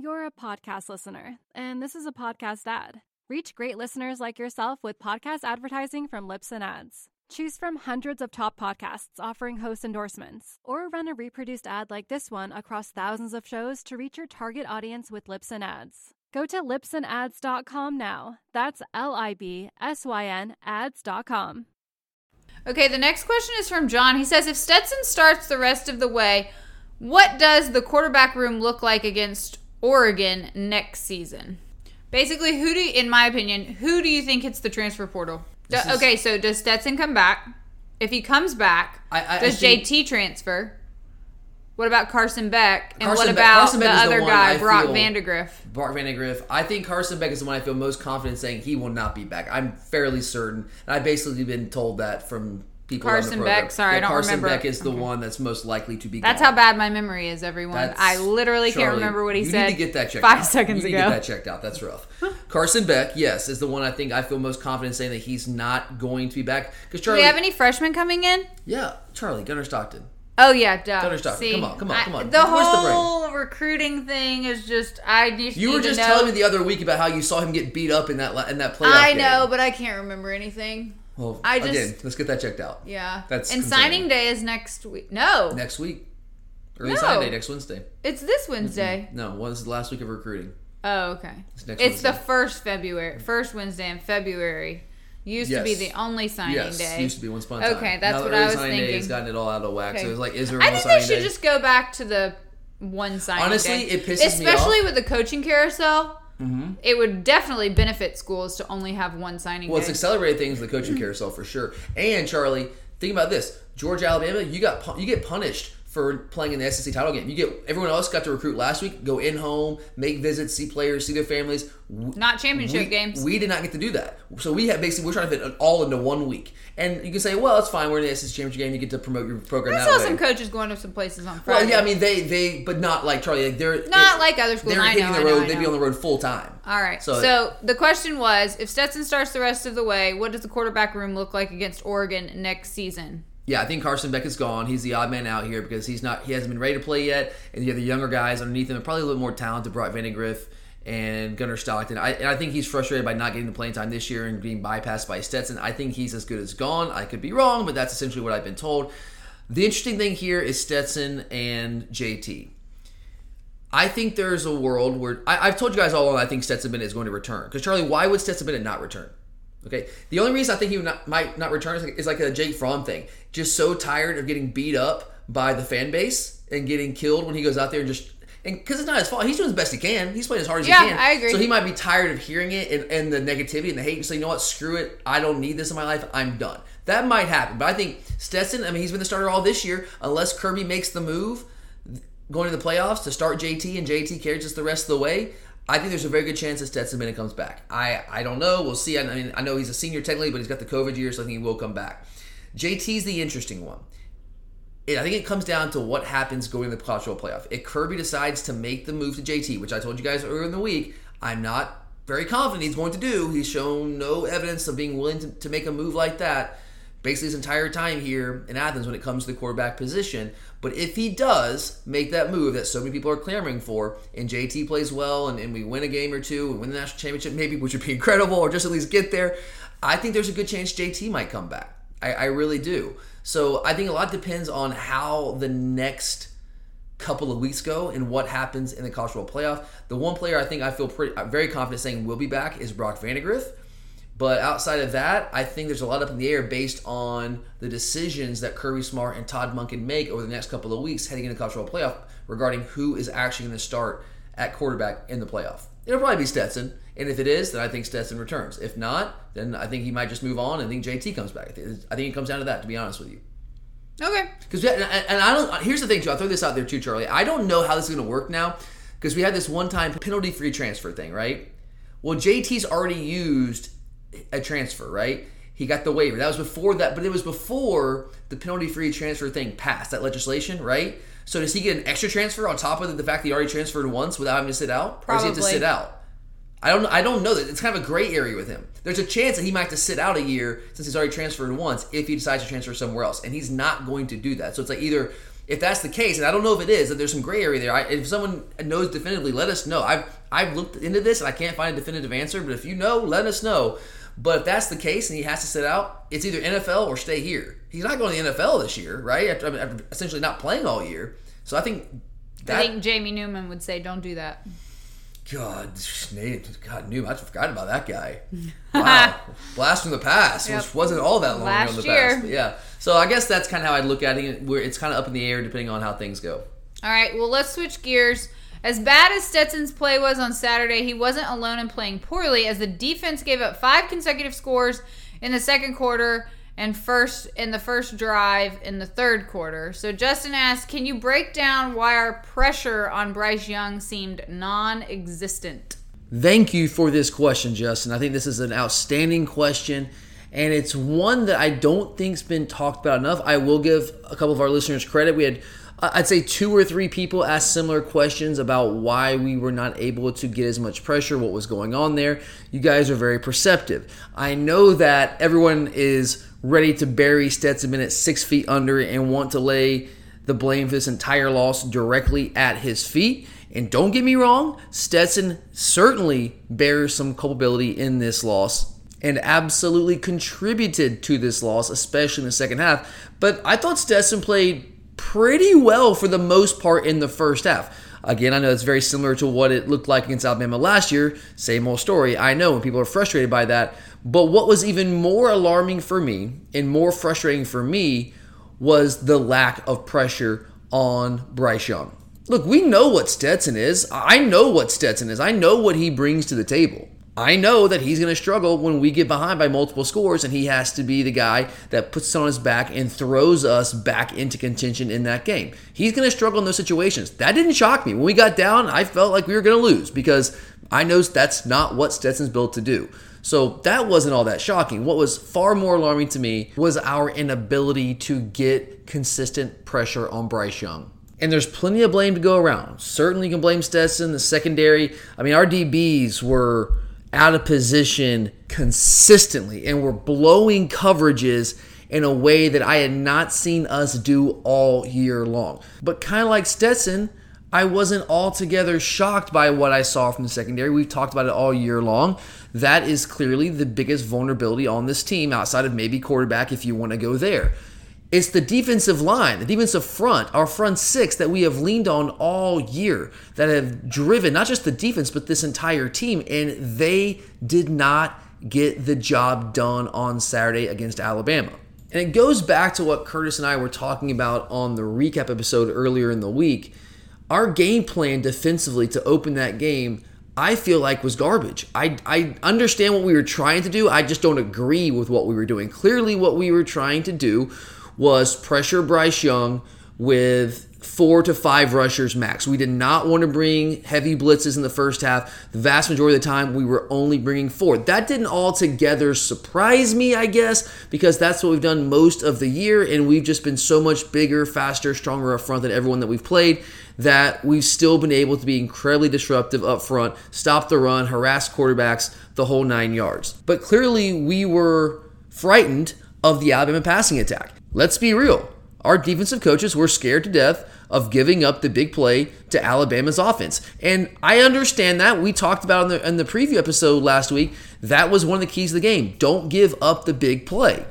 Speaker 5: You're a podcast listener, and this is a podcast ad. Reach great listeners like yourself with podcast advertising from Libsyn Ads. Choose from hundreds of top podcasts offering host endorsements, or run a reproduced ad like this one across thousands of shows to reach your target audience with Libsyn Ads. Go to libsynads.com now. That's L I B S Y N ads.com.
Speaker 3: Okay, the next question is from John. He says, if Stetson starts the rest of the way, what does the quarterback room look like against Oregon next season? Basically, who do, you, in my opinion, who do you think hits the transfer portal? Do-
Speaker 2: is-
Speaker 3: okay, so does Stetson come back? If he comes back,
Speaker 2: I- I- I
Speaker 3: does
Speaker 2: think-
Speaker 3: JT transfer? What about Carson Beck? And
Speaker 2: Carson
Speaker 3: what
Speaker 2: Beck-
Speaker 3: about the
Speaker 2: is the
Speaker 3: other guy,
Speaker 2: I
Speaker 3: Brock
Speaker 2: feel-
Speaker 3: Vandagriff?
Speaker 2: Bart Vandagriff. I think Carson Beck is the one I feel most confident saying he will not be back. I'm fairly certain. And I've basically been told that from people. on the
Speaker 3: Carson. Beck? Sorry, I don't
Speaker 2: Carson
Speaker 3: remember.
Speaker 2: Carson Beck is the
Speaker 3: Okay.
Speaker 2: one that's most likely to be.
Speaker 3: That's
Speaker 2: gone.
Speaker 3: how bad my memory is, everyone.
Speaker 2: That's-
Speaker 3: I literally can't remember what he
Speaker 2: you
Speaker 3: said.
Speaker 2: need to get that checked
Speaker 3: five
Speaker 2: out.
Speaker 3: seconds
Speaker 2: you need
Speaker 3: ago.
Speaker 2: to get that checked out. That's rough. <laughs> Carson Beck, yes, is the one I think I feel most confident saying that he's not going to be back. Because
Speaker 3: Do
Speaker 2: Charlie,
Speaker 3: we have any freshmen coming in?
Speaker 2: yeah, Charlie Gunnar Stockton.
Speaker 3: Oh yeah, duh.
Speaker 2: Gunnar Stockton.
Speaker 3: See,
Speaker 2: Come on, come on, come on.
Speaker 3: The
Speaker 2: Where's the
Speaker 3: whole recruiting thing is just I just
Speaker 2: You were just telling me the other week about how you saw him get beat up in that in that playoff.
Speaker 3: I
Speaker 2: game.
Speaker 3: know, but I can't remember anything.
Speaker 2: Well,
Speaker 3: I just-
Speaker 2: again, let's get that checked out.
Speaker 3: Yeah,
Speaker 2: That's
Speaker 3: and
Speaker 2: concerning.
Speaker 3: signing day is next week. No,
Speaker 2: next week. Early
Speaker 3: No.
Speaker 2: sign day next Wednesday.
Speaker 3: it's this Wednesday.
Speaker 2: No, well, this is the last week of recruiting.
Speaker 3: Oh, okay.
Speaker 2: It's next
Speaker 3: It's the first February, first Wednesday in February. Used to be the only signing day.
Speaker 2: yes,
Speaker 3: day.
Speaker 2: used to be one spot. in time.
Speaker 3: Okay, that's
Speaker 2: now
Speaker 3: what I was
Speaker 2: signing Day
Speaker 3: thinking.
Speaker 2: has gotten it all out of whack. So
Speaker 3: Okay.
Speaker 2: it's like, is there?
Speaker 3: I think they
Speaker 2: signing
Speaker 3: should
Speaker 2: day?
Speaker 3: just go back to the one signing
Speaker 2: Honestly,
Speaker 3: day.
Speaker 2: it pisses me off.
Speaker 3: especially with the coaching carousel. Mm-hmm. It would definitely benefit schools to only have one signing
Speaker 2: Well,
Speaker 3: day.
Speaker 2: it's accelerated things in the coaching <clears throat> carousel for sure. And Charlie, think about this: Georgia, Alabama, you got you get punished for playing in the SEC title game. You get everyone else got to recruit last week, go in home, make visits, see players, see their families.
Speaker 3: Not championship
Speaker 2: we,
Speaker 3: games.
Speaker 2: We did not get to do that. So we have basically we're trying to fit it all into one week. And you can say, well, it's fine. We're in the SEC championship game. You get to promote your program
Speaker 3: I saw
Speaker 2: way.
Speaker 3: some coaches going to some places on Friday.
Speaker 2: well, yeah, I mean they they, but not like Charlie. Like they're
Speaker 3: Not like other schools.
Speaker 2: They're hitting
Speaker 3: know,
Speaker 2: the road.
Speaker 3: know,
Speaker 2: They'd be on the road full time.
Speaker 3: All right.
Speaker 2: So-
Speaker 3: So, the question was, if Stetson starts the rest of the way, what does the quarterback room look like against Oregon next season?
Speaker 2: Yeah, I think Carson Beck is gone. He's the odd man out here because he's not. He hasn't been ready to play yet, and you have the younger guys underneath him, and probably a little more talented. Brock Vandagriff and Gunnar Stockton. I, and I think he's frustrated by not getting the playing time this year and being bypassed by Stetson. I think he's as good as gone. I could be wrong, but that's essentially what I've been told. The interesting thing here is Stetson and JT. I think there's a world where I, I've told you guys all along. I think Stetson Bennett is going to return. Because Charlie, why would Stetson Bennett not return? Okay, the only reason I think he not, might not return is like, is like a Jake Fromm thing. Just so tired of getting beat up by the fan base and getting killed when he goes out there and just and because it's not his fault. He's doing his best he can. He's playing as hard as
Speaker 3: Yeah,
Speaker 2: he can.
Speaker 3: I agree.
Speaker 2: So he might be tired of hearing it and, and the negativity and the hate. And say, you know what? Screw it. I don't need this in my life. I'm done. That might happen. But I think Stetson. I mean, he's been the starter all this year. Unless Kirby makes the move, going to the playoffs to start JT and JT carries us the rest of the way, I think there's a very good chance that Stetson Bennett comes back. I, I don't know. We'll see. I, mean, I know he's a senior technically, but he's got the COVID year, so I think he will come back. JT's the interesting one. I think it comes down to what happens going to the college playoff. If Kirby decides to make the move to JT, which I told you guys earlier in the week, I'm not very confident he's going to do. He's shown no evidence of being willing to, to make a move like that basically his entire time here in Athens when it comes to the quarterback position. But if he does make that move that so many people are clamoring for, and JT plays well, and, and we win a game or two, and win the national championship, maybe, which would be <laughs> incredible, or just at least get there, I think there's a good chance JT might come back. I, I really do. So I think a lot depends on how the next couple of weeks go and what happens in the college football playoff. The one player I think I feel pretty uh, very confident saying will be back is Brock Vandagriff. But outside of that, I think there's a lot up in the air based on the decisions that Kirby Smart and Todd Monken make over the next couple of weeks heading into college football playoff regarding who is actually going to start at quarterback in the playoff. It'll probably be Stetson, and if it is, then I think Stetson returns. If not, then I think he might just move on and think JT comes back. I think it comes down to that, to be honest with you.
Speaker 3: Okay.
Speaker 2: Because and, and I don't. Here's the thing, too. I'll throw this out there too, Charlie. I don't know how this is going to work now because we had this one-time penalty-free transfer thing, right? Well, JT's already used a transfer, right? He got the waiver. That was before that, but it was before the penalty-free transfer thing passed that legislation, right? So does he get an extra transfer on top of the fact that he already transferred once without having to sit out,
Speaker 3: Probably.
Speaker 2: or does he have to sit out? I don't. I don't know that. It's kind of a gray area with him. There's a chance that he might have to sit out a year since he's already transferred once if he decides to transfer somewhere else, and he's not going to do that. So it's like either if that's the case, and I don't know if it is, that there's some gray area there. I, if someone knows definitively, let us know. I've I've looked into this and I can't find a definitive answer, but if you know, let us know. But if that's the case and he has to sit out, it's either NFL or stay here. He's not going to the NFL this year, right? After, after essentially not playing all year. So I think
Speaker 3: that, I think Jamie Newman would say, "Don't do that."
Speaker 2: God, God, Newman, I forgot about that guy. <laughs> Wow, blast from the past, yep. which wasn't all that long
Speaker 3: Last
Speaker 2: ago in the
Speaker 3: year.
Speaker 2: past. Yeah, so I guess that's kind of how I'd look at it. Where it's kind of up in the air depending on how things go.
Speaker 3: All right, well, let's switch gears. As bad as Stetson's play was on Saturday, he wasn't alone in playing poorly as the defense gave up five consecutive scores in the second quarter and first in the first drive in the third quarter. So Justin asked, "Can you break down why our pressure on Bryce Young seemed non-existent?"
Speaker 2: Thank you for this question, Justin. I think this is an outstanding question and it's one that I don't think's been talked about enough. I will give a couple of our listeners credit. We had I'd say two or three people asked similar questions about why we were not able to get as much pressure, what was going on there. You guys are very perceptive. I know that everyone is ready to bury Stetson Bennett six feet under and want to lay the blame for this entire loss directly at his feet. And don't get me wrong, Stetson certainly bears some culpability in this loss and absolutely contributed to this loss, especially in the second half. But I thought Stetson played pretty well for the most part in the first half. Again, I know it's very similar to what it looked like against Alabama last year. Same old story. I know, and people are frustrated by that. But what was even more alarming for me and more frustrating for me was the lack of pressure on Bryce Young. Look, we know what Stetson is. I know what Stetson is. I know what he brings to the table. I know that he's going to struggle when we get behind by multiple scores, and he has to be the guy that puts on his back and throws us back into contention in that game. He's going to struggle in those situations. That didn't shock me. When we got down, I felt like we were going to lose because I know that's not what Stetson's built to do. So that wasn't all that shocking. What was far more alarming to me was our inability to get consistent pressure on Bryce Young. And there's plenty of blame to go around. Certainly, you can blame Stetson, the secondary. I mean, our DBs were out of position consistently and were blowing coverages in a way that I had not seen us do all year long. But kind of like Stetson, I wasn't altogether shocked by what I saw from the secondary. We've talked about it all year long. That is clearly the biggest vulnerability on this team outside of maybe quarterback if you want to go there. It's the defensive line, the defensive front, our front six that we have leaned on all year that have driven not just the defense, but this entire team. And they did not get the job done on Saturday against Alabama. And it goes back to what Curtis and I were talking about on the recap episode earlier in the week. Our game plan defensively to open that game, I feel like was garbage. I, I understand what we were trying to do. I just don't agree with what we were doing. Clearly, what we were trying to do was pressure Bryce Young with four to five rushers max. We did not want to bring heavy blitzes in the first half. The vast majority of the time, we were only bringing four. That didn't altogether surprise me, I guess, because that's what we've done most of the year, and we've just been so much bigger, faster, stronger up front than everyone that we've played that we've still been able to be incredibly disruptive up front, stop the run, harass quarterbacks, the whole nine yards. But clearly, we were frightened of the Alabama passing attack. Let's be real. Our defensive coaches were scared to death of giving up the big play to Alabama's offense. And I understand that. We talked about in the, in the preview episode last week. That was one of the keys of the game. Don't give up the big play.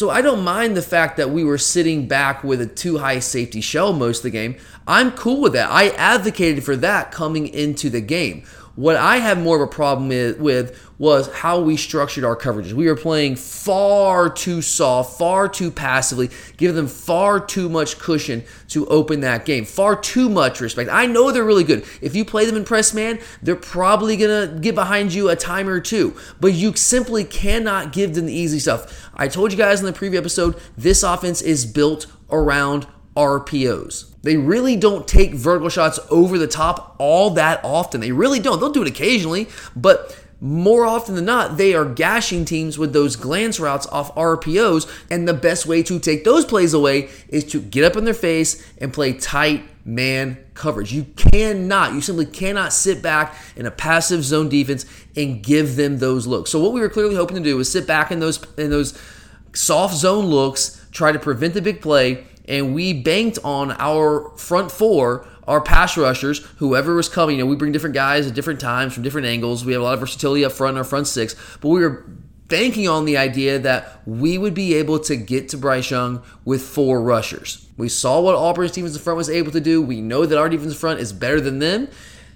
Speaker 2: So I don't mind the fact that we were sitting back with a too high safety shell most of the game. I'm cool with that. I advocated for that coming into the game. What I have more of a problem with was how we structured our coverages. We were playing far too soft, far too passively, giving them far too much cushion to open that game, far too much respect. I know they're really good. If you play them in press man, they're probably going to get behind you a time or two, but you simply cannot give them the easy stuff. I told you guys in the preview episode, this offense is built around RPOs. They really don't take vertical shots over the top all that often. They really don't. They'll do it occasionally, but more often than not, they are gashing teams with those glance routes off RPOs. And the best way to take those plays away is to get up in their face and play tight man coverage. You cannot, you simply cannot sit back in a passive zone defense and give them those looks. So what we were clearly hoping to do was sit back in those in those soft zone looks, try to prevent the big play, and we banked on our front four, our pass rushers, whoever was coming. You know, we bring different guys at different times from different angles. We have a lot of versatility up front our front six, but we were banking on the idea that we would be able to get to Bryce Young with four rushers. We saw what Auburn's defensive front was able to do. We know that our defensive front is better than them.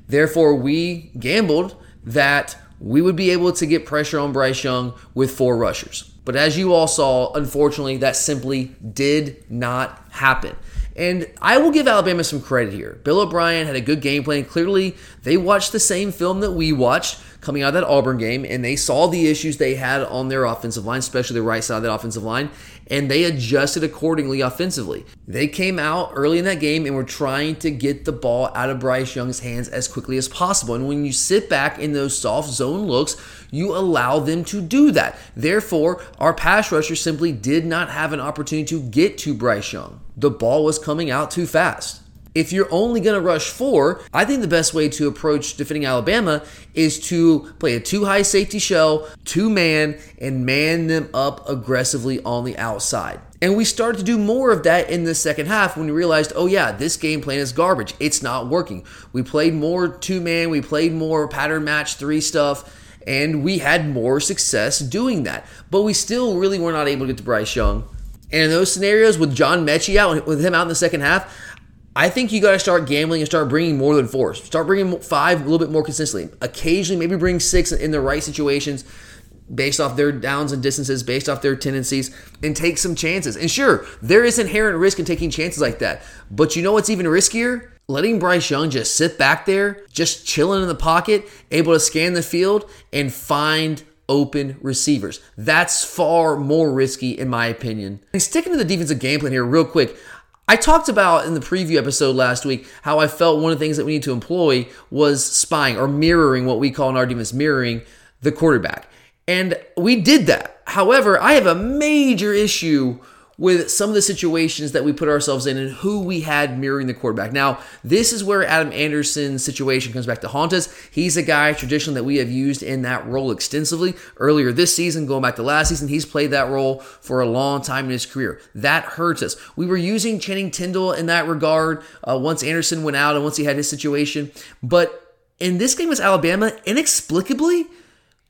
Speaker 2: Therefore, we gambled that we would be able to get pressure on Bryce Young with four rushers. But as you all saw, unfortunately, that simply did not happen. And I will give Alabama some credit here. Bill O'Brien had a good game plan. Clearly, they watched the same film that we watched coming out of that Auburn game, and they saw the issues they had on their offensive line, especially the right side of that offensive line, and they adjusted accordingly offensively. They came out early in that game and were trying to get the ball out of Bryce Young's hands as quickly as possible. And when you sit back in those soft zone looks, you allow them to do that. Therefore, our pass rusher simply did not have an opportunity to get to Bryce Young. The ball was coming out too fast. If you're only going to rush four, I think the best way to approach defending Alabama is to play a two high safety shell, two man, and man them up aggressively on the outside. And we started to do more of that in the second half when we realized, oh, yeah, this game plan is garbage. It's not working. We played more two man, we played more pattern match three stuff, and we had more success doing that. But we still really were not able to get to Bryce Young. And in those scenarios with John Metchie out, with him out in the second half, I think you got to start gambling and start bringing more than four. Start bringing five a little bit more consistently. Occasionally, maybe bring six in the right situations based off their downs and distances, based off their tendencies, and take some chances. And sure, there is inherent risk in taking chances like that. But you know what's even riskier? Letting Bryce Young just sit back there, just chilling in the pocket, able to scan the field and find open receivers. That's far more risky, in my opinion. And sticking to the defensive game plan here, real quick, I talked about in the preview episode last week how I felt one of the things that we need to employ was spying or mirroring what we call in our defense mirroring the quarterback. And we did that. However, I have a major issue with some of the situations that we put ourselves in and who we had mirroring the quarterback. Now, this is where Adam Anderson's situation comes back to haunt us. He's a guy traditionally that we have used in that role extensively. Earlier this season, going back to last season, he's played that role for a long time in his career. That hurts us. We were using Channing Tindall in that regard uh, once Anderson went out and once he had his situation. But in this game with Alabama, inexplicably,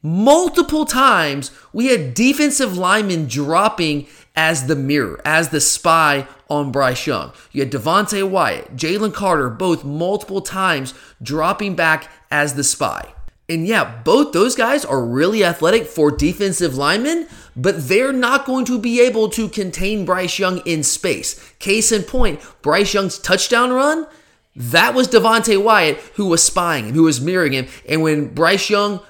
Speaker 2: multiple times we had defensive linemen dropping as the mirror, as the spy on Bryce Young. You had Devonte Wyatt, Jalen Carter, both multiple times dropping back as the spy. And yeah, both those guys are really athletic for defensive linemen, but they're not going to be able to contain Bryce Young in space. Case in point, Bryce Young's touchdown run, that was Devonte Wyatt who was spying him, who was mirroring him. And when Bryce Young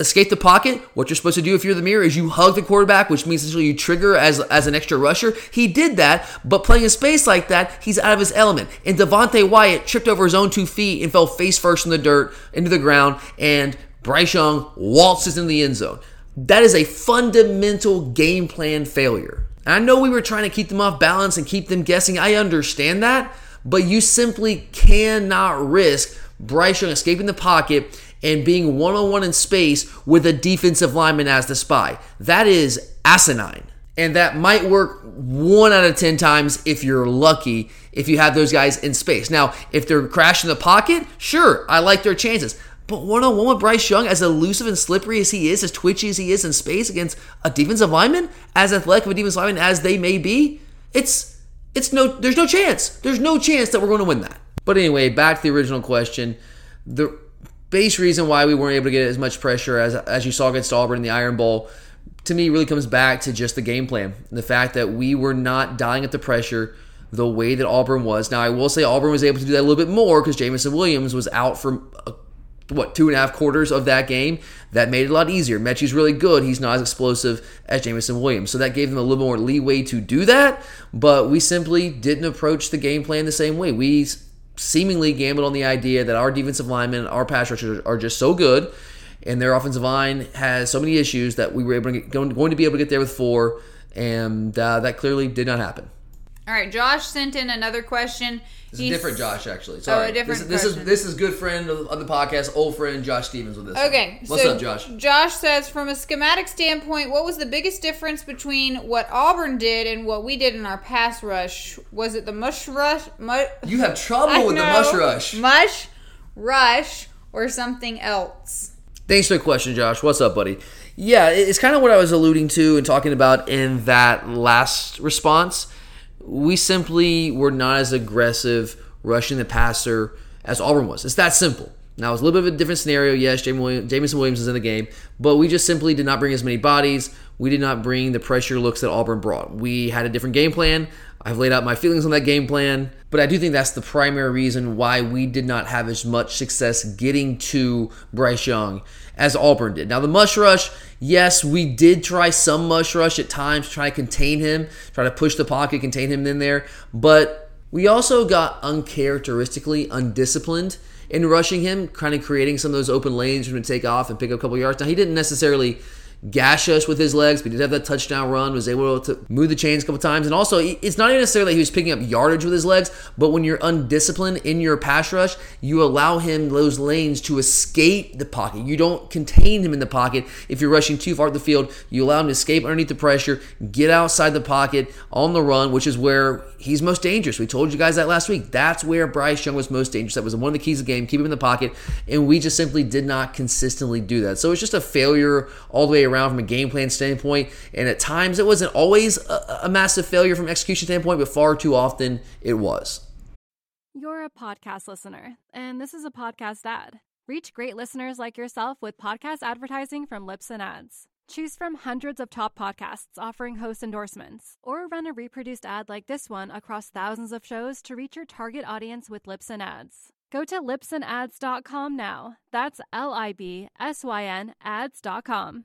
Speaker 2: escape the pocket, what you're supposed to do if you're the mirror is you hug the quarterback, which means essentially you trigger as as an extra rusher. He did that, but playing in space like that, he's out of his element. And Devonte Wyatt tripped over his own two feet and fell face first in the dirt into the ground, and Bryce Young waltzes in the end zone. That is a fundamental game plan failure. I know we were trying to keep them off balance and keep them guessing. I understand that, but you simply cannot risk Bryce Young escaping the pocket and being one on one in space with a defensive lineman as the spy. That is asinine. And that might work one out of 10 times if you're lucky if you have those guys in space. Now, if they're crashing the pocket, sure, I like their chances. But one on one with Bryce Young, as elusive and slippery as he is, as twitchy as he is in space against a defensive lineman, as athletic of a defensive lineman as they may be, it's it's no there's no chance. There's no chance that we're going to win that. But anyway, back to the original question. The base reason why we weren't able to get as much pressure as as you saw against Auburn in the Iron Bowl, to me, really comes back to just the game plan. The fact that we were not dying at the pressure the way that Auburn was. Now, I will say Auburn was able to do that a little bit more because Jameson Williams was out for a what two and a half quarters of that game. That made it a lot easier. Metchie's really good. He's not as explosive as Jameson Williams. So that gave them a little more leeway to do that but we simply didn't approach the game plan the same way. We seemingly gambled on the idea that our defensive linemen our pass rushers are just so good and their offensive line has so many issues that we were able to get, going, going to be able to get there with four and uh, that clearly did not happen
Speaker 3: All right, Josh sent in another question.
Speaker 2: It's a different Josh, actually. Sorry.
Speaker 3: Oh, a different
Speaker 2: This, is- this is this is good friend of, of the podcast, old friend Josh Stevens with this. one.
Speaker 3: Okay,
Speaker 2: What's
Speaker 3: so
Speaker 2: up, Josh?
Speaker 3: Josh says, from a schematic standpoint, what was the biggest difference between what Auburn did and what we did in our pass rush? Was it the mush rush? Mu-
Speaker 2: You have trouble
Speaker 3: I
Speaker 2: with the mush rush.
Speaker 3: mush rush, or something else?
Speaker 2: Thanks for the question, Josh. What's up, buddy? Yeah, it's kind of what I was alluding to and talking about in that last response. We simply were not as aggressive rushing the passer as Auburn was. It's that simple. Now, it's a little bit of a different scenario. Yes, Jameson Williams is in the game, but we just simply did not bring as many bodies. We did not bring the pressure looks that Auburn brought. We had a different game plan. I've laid out my feelings on that game plan, but I do think that's the primary reason why we did not have as much success getting to Bryce Young as Auburn did. Now, the mush rush, yes, we did try some mush rush at times, try to contain him, try to push the pocket, contain him in there, but we also got uncharacteristically undisciplined in rushing him, kind of creating some of those open lanes for him to take off and pick up a couple yards. Now, he didn't necessarily gash us with his legs, but he did have that touchdown run, was able to move the chains a couple times. And also, it's not even necessarily that he was picking up yardage with his legs, but when you're undisciplined in your pass rush, you allow him those lanes to escape the pocket. You don't contain him in the pocket. If you're rushing too far up the field, you allow him to escape underneath the pressure, get outside the pocket on the run, which is where he's most dangerous. We told you guys that last week. That's where Bryce Young was most dangerous. That was one of the keys of the game. Keep him in the pocket. And we just simply did not consistently do that. So it's just a failure all the way around from a game plan standpoint. And at times it wasn't always a, a massive failure from execution standpoint, but far too often it was.
Speaker 5: You're a podcast listener, and this is a podcast ad. Reach great listeners like yourself with podcast advertising from Libsyn Ads. Choose from hundreds of top podcasts offering host endorsements, or run a reproduced ad like this one across thousands of shows to reach your target audience with Libsyn Ads. Go to libsynads.com now. That's L I B S Y N ads.com.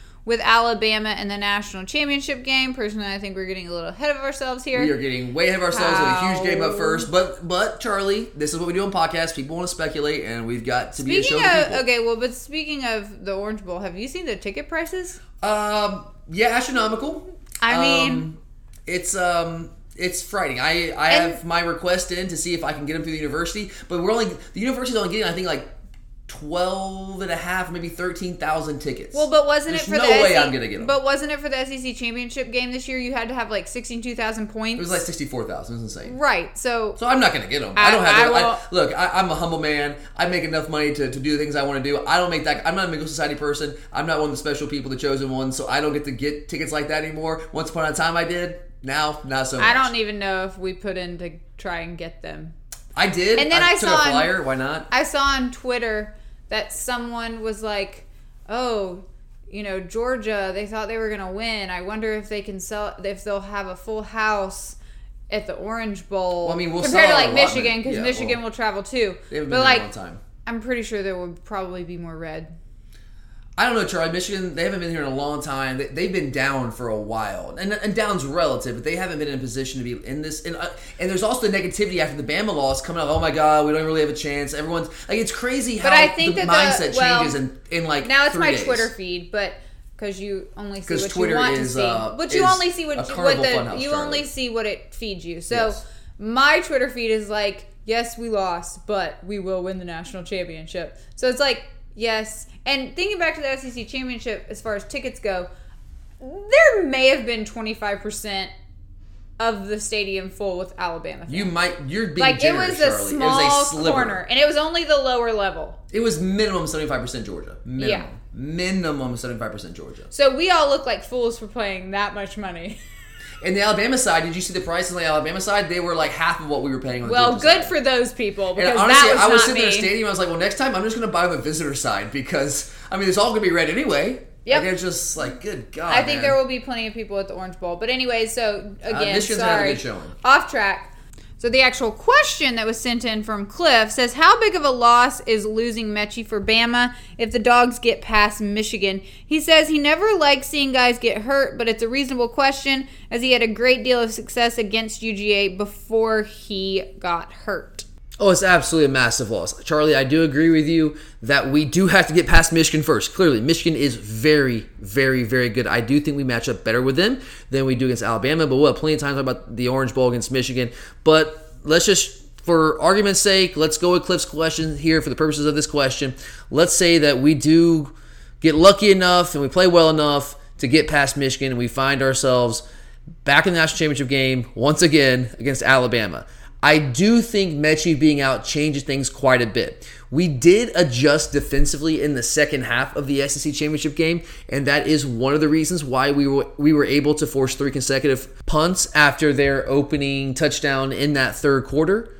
Speaker 3: with Alabama in the national championship game. Personally, I think we're getting a little ahead of ourselves here.
Speaker 2: We are getting way ahead of ourselves with a huge game up first. But but Charlie, this is what we do on podcasts. People want to speculate, and we've got to be a show
Speaker 3: Speaking of
Speaker 2: people.
Speaker 3: okay, well, but speaking of the Orange Bowl, have you seen the ticket prices?
Speaker 2: Um, yeah, astronomical.
Speaker 3: I mean-
Speaker 2: Um, it's um, it's frightening. I I have my request in to see if I can get them through the university, but we're only the university's only getting I think like 12 and a half, maybe 13,000 tickets.
Speaker 3: Well, but wasn't
Speaker 2: There's
Speaker 3: it for
Speaker 2: no
Speaker 3: the
Speaker 2: way
Speaker 3: SEC
Speaker 2: I'm gonna get them.
Speaker 3: But wasn't it for the SEC championship game this year? You had to have like sixty-two thousand points.
Speaker 2: it was like 64,000. It was insane.
Speaker 3: right. So,
Speaker 2: So I'm not gonna get them. I,
Speaker 3: I-
Speaker 2: don't have.
Speaker 3: I
Speaker 2: I look, I, I'm a humble man. I make enough money to, to do the things I want to do. I don't make that. I'm not a Magill Society person. I'm not one of the special people, the chosen ones. So I don't get to get tickets like that anymore. Once upon a time, I did. Now, not so much.
Speaker 3: I don't even know if we put in to try and get them.
Speaker 2: I did.
Speaker 3: And then I
Speaker 2: took
Speaker 3: saw
Speaker 2: a
Speaker 3: on-
Speaker 2: Why not?
Speaker 3: I saw on Twitter that someone was like, "Oh, you know, Georgia, they thought they were going to win. I wonder if they can sell if they'll have a full house at the Orange Bowl."
Speaker 2: Well, I mean, we'll
Speaker 3: compared to like. Michigan cuz
Speaker 2: Yeah,
Speaker 3: Michigan
Speaker 2: well,
Speaker 3: will travel too.
Speaker 2: They haven't been
Speaker 3: but like
Speaker 2: a long time.
Speaker 3: I'm pretty sure there would probably be more red.
Speaker 2: I don't know, Charlie. Michigan, they haven't been here in a long time. They, they've been down for a while, and, and down's relative, but they haven't been in a position to be in this. And, uh, and there's also the negativity after the Bama loss coming up. Oh my God, we don't really have a chance. Everyone's like, it's crazy how
Speaker 3: But I think
Speaker 2: the
Speaker 3: that
Speaker 2: mindset
Speaker 3: the, well,
Speaker 2: changes in, in like
Speaker 3: now it's my
Speaker 2: days.
Speaker 3: Twitter feed, but because you only see what
Speaker 2: Twitter
Speaker 3: you want
Speaker 2: is,
Speaker 3: to see,
Speaker 2: uh,
Speaker 3: but you only see what you, what the you
Speaker 2: Charlie.
Speaker 3: only see what it feeds you. So
Speaker 2: Yes.
Speaker 3: my Twitter feed is like, yes, we lost, but we will win the national championship. So it's like, yes. And thinking back to the SEC championship, as far as tickets go, there may have been twenty five percent of the stadium full with Alabama. Fans.
Speaker 2: You might, you're being
Speaker 3: like it was a
Speaker 2: Charlie.
Speaker 3: small
Speaker 2: it was a
Speaker 3: corner, and it was only the lower level.
Speaker 2: It was minimum 75% Georgia. Minimum.
Speaker 3: Yeah.
Speaker 2: Minimum 75% Georgia.
Speaker 3: So we all look like fools for playing that much money. <laughs>
Speaker 2: And the Alabama side, did you see the prices on the Alabama side? They were like half of what we were paying on the
Speaker 3: Well,
Speaker 2: Georgia
Speaker 3: good
Speaker 2: side.
Speaker 3: for those people because
Speaker 2: And honestly,
Speaker 3: that was
Speaker 2: I was
Speaker 3: not
Speaker 2: sitting
Speaker 3: me.
Speaker 2: there stadium. I was like, well, next time I'm just going to buy the visitor side because I mean, it's all going to be red anyway.
Speaker 3: Yep.
Speaker 2: Like, it's just like, good God.
Speaker 3: I think
Speaker 2: man.
Speaker 3: there will be plenty of people at the Orange Bowl. But anyway, so uh, again,
Speaker 2: Michigan's gonna a
Speaker 3: sorry, off track. So the actual question that was sent in from Cliff says, "How big of a loss is losing Metchie for Bama if the Dogs get past Michigan?" He says he never likes seeing guys get hurt, but it's a reasonable question as he had a great deal of success against UGA before he got hurt.
Speaker 2: Oh, it's absolutely a massive loss. Charlie, I do agree with you that we do have to get past Michigan first. Clearly, Michigan is very, very, very good. I do think we match up better with them than we do against Alabama, but we'll have plenty of time about the Orange Bowl against Michigan. But let's just, for argument's sake, let's go with Cliff's question here for the purposes of this question. Let's say that we do get lucky enough and we play well enough to get past Michigan and we find ourselves back in the national championship game once again against Alabama. I do think Metchie being out changes things quite a bit. We did adjust defensively in the second half of the SEC championship game, and that is one of the reasons why we were we were able to force three consecutive punts after their opening touchdown in that third quarter.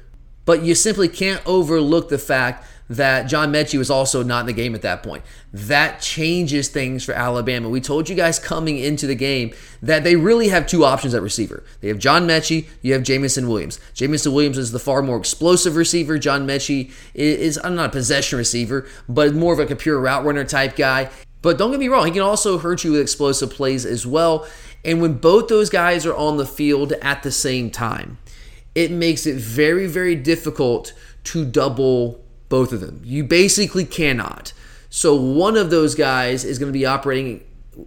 Speaker 2: But you simply can't overlook the fact that John Metchie was also not in the game at that point. That changes things for Alabama. We told you guys coming into the game that they really have two options at receiver. They have John Metchie, you have Jameson Williams. Jameson Williams is the far more explosive receiver. John Metchie is, I'm not a possession receiver, but more of like a pure route runner type guy. But don't get me wrong, he can also hurt you with explosive plays as well. And when both those guys are on the field at the same time, it makes it very, very difficult to double both of them. You basically cannot. So one of those guys is going to be operating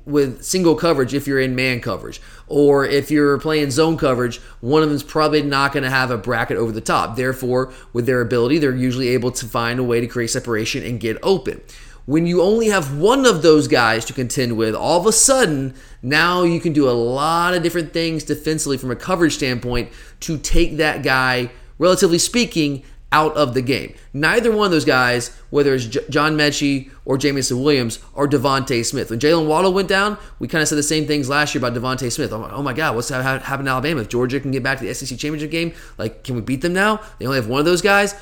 Speaker 2: with single coverage if you're in man coverage. Or if you're playing zone coverage, one of them's probably not going to have a bracket over the top. Therefore, with their ability, they're usually able to find a way to create separation and get open. When you only have one of those guys to contend with, all of a sudden, now you can do a lot of different things defensively from a coverage standpoint to take that guy, relatively speaking, out of the game. Neither one of those guys, whether it's J- John Metchie or Jameson Williams, or DeVonta Smith. When Jaylen Waddle went down, we kind of said the same things last year about DeVonta Smith. Oh my, oh my God, what's ha- happened to Alabama? If Georgia can get back to the SEC championship game, like, can we beat them now? They only have one of those guys.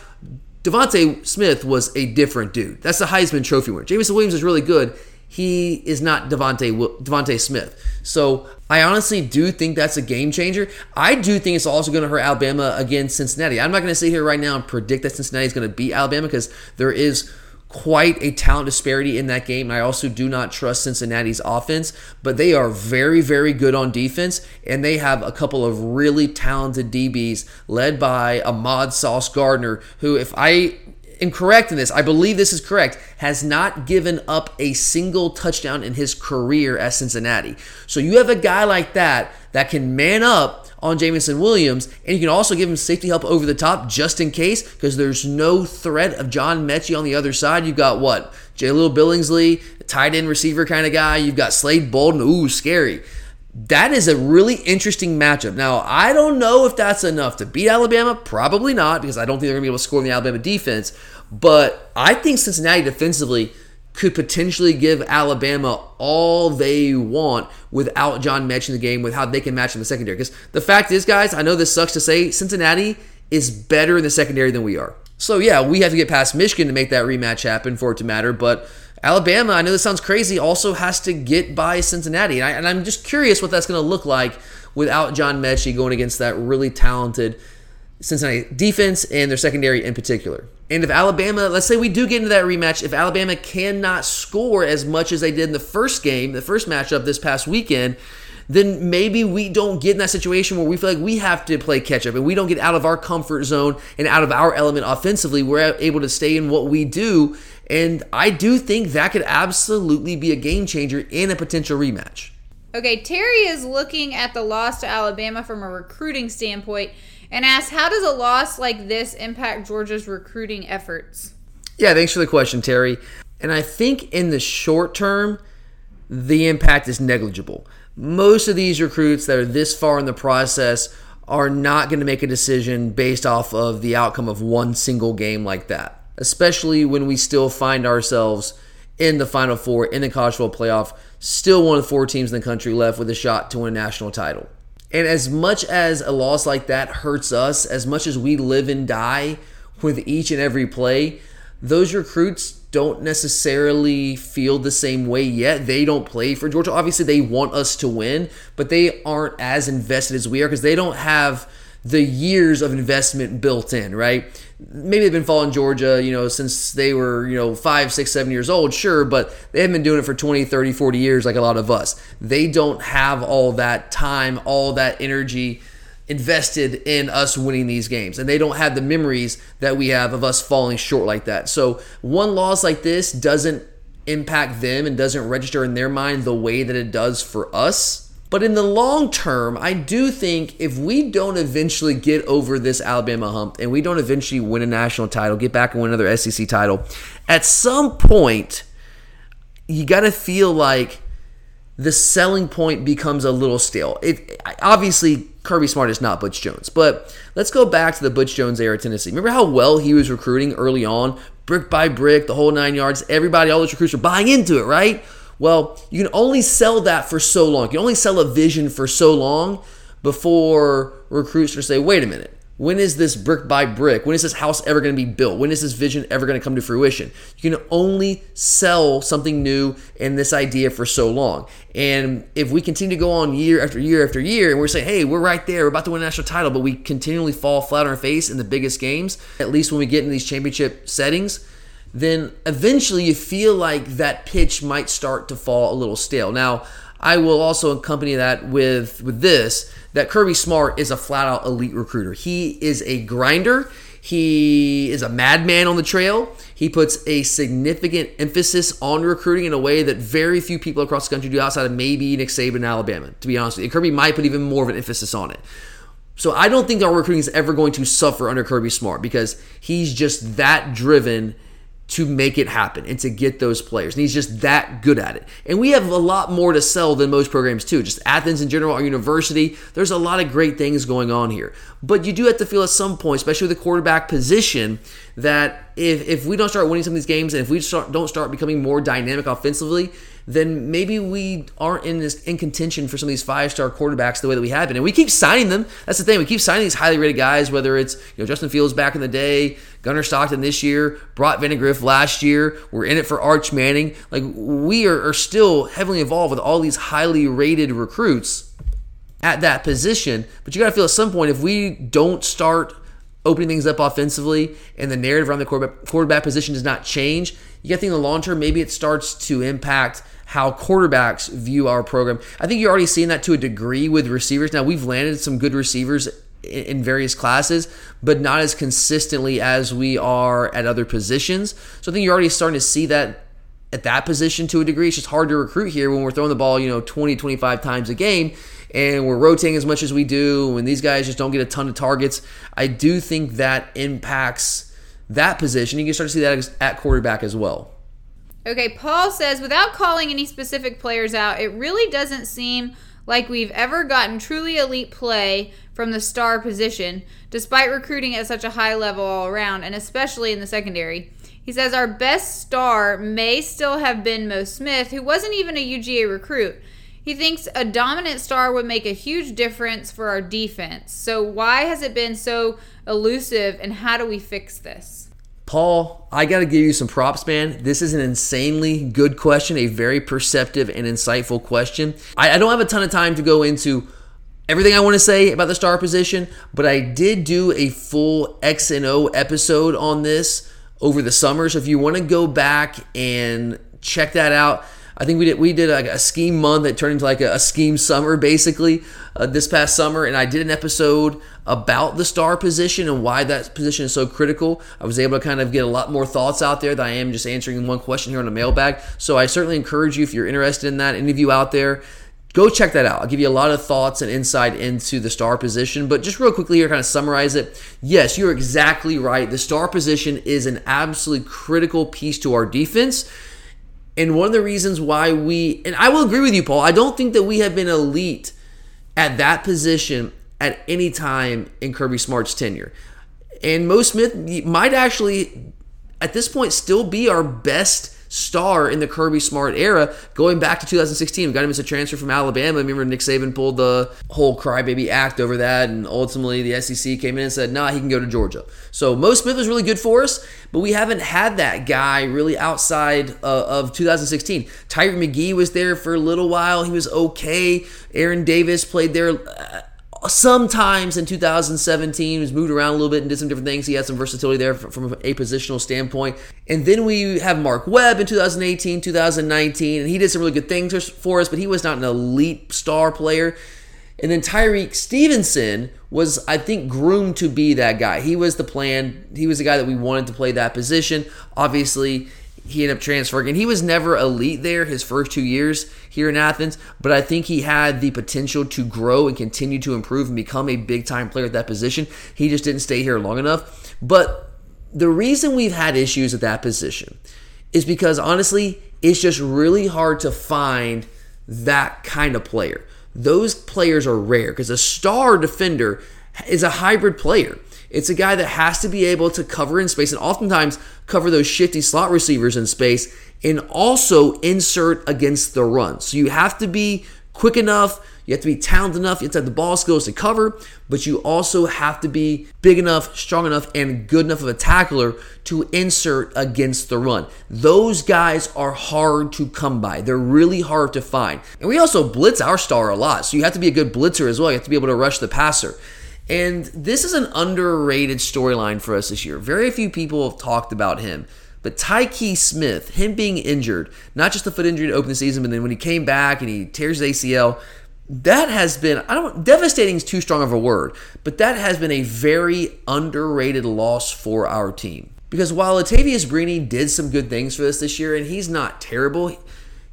Speaker 2: DeVonta Smith was a different dude. That's the Heisman Trophy winner. Jameson Williams is really good. He is not Devonte DeVonta Smith. So I honestly do think that's a game changer. I do think it's also going to hurt Alabama against Cincinnati. I'm not going to sit here right now and predict that Cincinnati is going to beat Alabama because there is quite a talent disparity in that game. I also do not trust Cincinnati's offense, but they are very, very good on defense, and they have a couple of really talented DBs led by Ahmad Sauce Gardner, who, if I am correct in this, I believe this is correct, has not given up a single touchdown in his career at Cincinnati. So you have a guy like that that can man up on Jameson Williams, and you can also give him safety help over the top just in case, because there's no threat of John Metchie on the other side. You've got what? Jahleel Billingsley, tight end receiver kind of guy. You've got Slade Bolden. Ooh, scary. That is a really interesting matchup. Now, I don't know if that's enough to beat Alabama. Probably not, because I don't think they're going to be able to score in the Alabama defense. But I think Cincinnati defensively could potentially give Alabama all they want without John Metchie in the game, with how they can match in the secondary. Because the fact is, guys, I know this sucks to say, Cincinnati is better in the secondary than we are. So yeah, we have to get past Michigan to make that rematch happen for it to matter. But Alabama, I know this sounds crazy, also has to get by Cincinnati. And, I, am just curious what that's going to look like without John Mechie going against that really talented Cincinnati defense and their secondary in particular. And if Alabama, let's say we do get into that rematch, if Alabama cannot score as much as they did in the first game, the first matchup this past weekend, then maybe we don't get in that situation where we feel like we have to play catch up and we don't get out of our comfort zone and out of our element offensively. We're able to stay in what we do. And I do think that could absolutely be a game changer in a potential rematch.
Speaker 3: Okay, Terry is looking at the loss to Alabama from a recruiting standpoint and asks, How does a loss like this impact Georgia's recruiting efforts?
Speaker 2: Yeah, thanks for the question, Terry. And I think in the short term, the impact is negligible most of these recruits that are this far in the process are not going to make a decision based off of the outcome of one single game like that, especially when we still find ourselves in the Final Four in the college football playoff, still one of the four teams in the country left with a shot to win a national title. And as much as a loss like that hurts us, as much as we live and die with each and every play, those recruits don't necessarily feel the same way yet. They don't play for Georgia. Obviously, they want us to win, but they aren't as invested as we are because they don't have the years of investment built in, right? Maybe they've been following Georgia, you know, since they were, you know, five, six, seven years old, sure, but they haven't been doing it for 20, 30, 40 years like a lot of us. They don't have all that time, all that energy invested in us winning these games and they don't have the memories that we have of us falling short like that. So one loss like this doesn't impact them and doesn't register in their mind the way that it does for us. But in the long term, I do think if we don't eventually get over this Alabama hump and we don't eventually win a national title, get back and win another SEC title, at some point, you got to feel like the selling point becomes a little stale. It obviously Kirby Smart is not Butch Jones, but let's go back to the Butch Jones era at Tennessee. Remember how well he was recruiting early on, brick by brick, the whole nine yards. Everybody, all those recruits were buying into it, right? Well, you can only sell that for so long. You can only sell a vision for so long before recruits are say, "Wait a minute." When is this brick by brick? When is this house ever going to be built? When is this vision ever going to come to fruition? You can only sell something new and this idea for so long. And if we continue to go on year after year after year and we're saying, hey, we're right there, we're about to win a national title, but we continually fall flat on our face in the biggest games, at least when we get in these championship settings, then eventually you feel like that pitch might start to fall a little stale. Now, I will also accompany that with with this that Kirby Smart is a flat out elite recruiter. He is a grinder. He is a madman on the trail. He puts a significant emphasis on recruiting in a way that very few people across the country do outside of maybe Nick Saban in Alabama, to be honest with you. Kirby might put even more of an emphasis on it. So I don't think our recruiting is ever going to suffer under Kirby Smart because he's just that driven to make it happen and to get those players. And he's just that good at it. And we have a lot more to sell than most programs, too. Just Athens in general, our university, there's a lot of great things going on here. But you do have to feel at some point, especially with the quarterback position, that if, if we don't start winning some of these games and if we start, don't start becoming more dynamic offensively, then maybe we aren't in this in contention for some of these five star quarterbacks the way that we have been. And we keep signing them. That's the thing. We keep signing these highly rated guys, whether it's you know Justin Fields back in the day, Gunnar Stockton this year, Brock Vandagriff last year. We're in it for Arch Manning. Like we are, are still heavily involved with all these highly rated recruits at that position. But you got to feel at some point if we don't start opening things up offensively and the narrative around the quarterback, quarterback position does not change, you got to think in the long term, maybe it starts to impact how quarterbacks view our program. I think you're already seeing that to a degree with receivers. Now, we've landed some good receivers in various classes, but not as consistently as we are at other positions. So I think you're already starting to see that at that position to a degree. It's just hard to recruit here when we're throwing the ball, you know, 20, 25 times a game. and we're rotating as much as we do, and these guys just don't get a ton of targets, I do think that impacts that position. You can start to see that at quarterback as well.
Speaker 3: Okay, Paul says without calling any specific players out, it really doesn't seem like we've ever gotten truly elite play from the star position, despite recruiting at such a high level all around, and especially in the secondary. He says our best star may still have been Mo Smith, who wasn't even a UGA recruit. He thinks a dominant star would make a huge difference for our defense. So, why has it been so elusive, and how do we fix this?
Speaker 2: Paul, I got to give you some props, man. This is an insanely good question, a very perceptive and insightful question. I, I don't have a ton of time to go into everything I want to say about the star position, but I did do a full X and O episode on this over the summer. So if you want to go back and check that out, I think we did we did like a scheme month that turned into like a, a scheme summer basically uh, this past summer, and I did an episode about the star position and why that position is so critical. I was able to kind of get a lot more thoughts out there than I am just answering one question here on a mailbag. So I certainly encourage you if you're interested in that. Any of you out there go check that out. I'll give you a lot of thoughts and insight into the star position. But just real quickly here, kind of summarize it. Yes, you're exactly right. The star position is an absolutely critical piece to our defense. And one of the reasons why we, and I will agree with you, Paul, I don't think that we have been elite at that position at any time in Kirby Smart's tenure. And Mo Smith might actually, at this point, still be our best star in the Kirby Smart era, going back to 2016. We got him as a transfer from Alabama. Remember, Nick Saban pulled the whole crybaby act over that, and ultimately the SEC came in and said, nah, he can go to Georgia. So Mo Smith was really good for us, but we haven't had that guy really outside uh, of 2016. Tyree McGee was there for a little while. He was okay. Aaron Davis played there. Uh, sometimes in 2017 was moved around a little bit and did some different things. He had some versatility there from a positional standpoint. And then we have Mark Webb in 2018, 2019, and he did some really good things for us, but he was not an elite star player. And then Tyrique Stevenson was, I think, groomed to be that guy. He was the plan. He was the guy that we wanted to play that position. Obviously, he ended up transferring. And he was never elite there his first two years here in athens but i think he had the potential to grow and continue to improve and become a big time player at that position. He just didn't stay here long enough. But the reason we've had issues at that position is because honestly it's just really hard to find that kind of player. Those players are rare because a star defender is a hybrid player it's a guy that has to be able to cover in space and oftentimes cover those shifty slot receivers in space and also insert against the run. So you have to be quick enough, you have to be talented enough, you have to have the ball skills to cover, but you also have to be big enough, strong enough, and good enough of a tackler to insert against the run. Those guys are hard to come by. They're really hard to find. And we also blitz our star a lot. So you have to be a good blitzer as well. You have to be able to rush the passer. And this is an underrated storyline for us this year. Very few people have talked about him. But Tykee Smith, him being injured, not just the foot injury to open the season, but then when he came back and he tears his ACL, that has been I don't devastating is too strong of a word, but that has been a very underrated loss for our team. Because while Latavious Brini did some good things for us this year, and he's not terrible,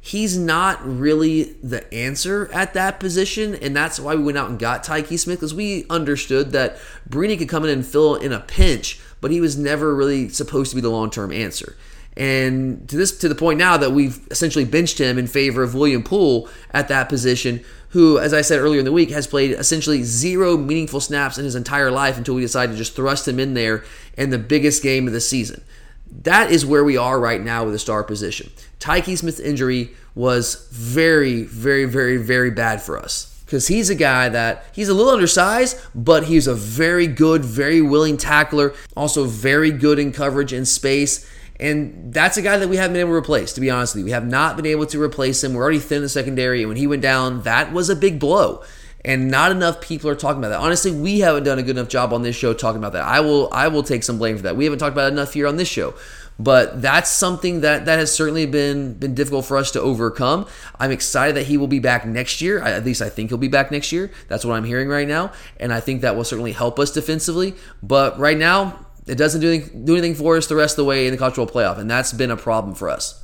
Speaker 2: he's not really the answer at that position, and that's why we went out and got Tykee Smith because we understood that Brini could come in and fill in a pinch, but he was never really supposed to be the long term answer. And to this to the point now that we've essentially benched him in favor of William Poole at that position, who, as I said earlier in the week, has played essentially zero meaningful snaps in his entire life until we decided to just thrust him in there in the biggest game of the season. That is where we are right now with the star position. Tykee Smith's injury was very, very, very, very bad for us because he's a guy that he's a little undersized, but he's a very good, very willing tackler, also very good in coverage and space. And that's a guy that we haven't been able to replace, to be honest with you. We have not been able to replace him. We're already thin in the secondary. And when he went down, that was a big blow. And not enough people are talking about that. Honestly, we haven't done a good enough job on this show talking about that. I will I will take some blame for that. We haven't talked about enough here on this show. But that's something that that has certainly been been difficult for us to overcome. I'm excited that he will be back next year. At least I think he'll be back next year. That's what I'm hearing right now, and I think that will certainly help us defensively. But right now, it doesn't do anything, do anything for us the rest of the way in the football playoff, and that's been a problem for us.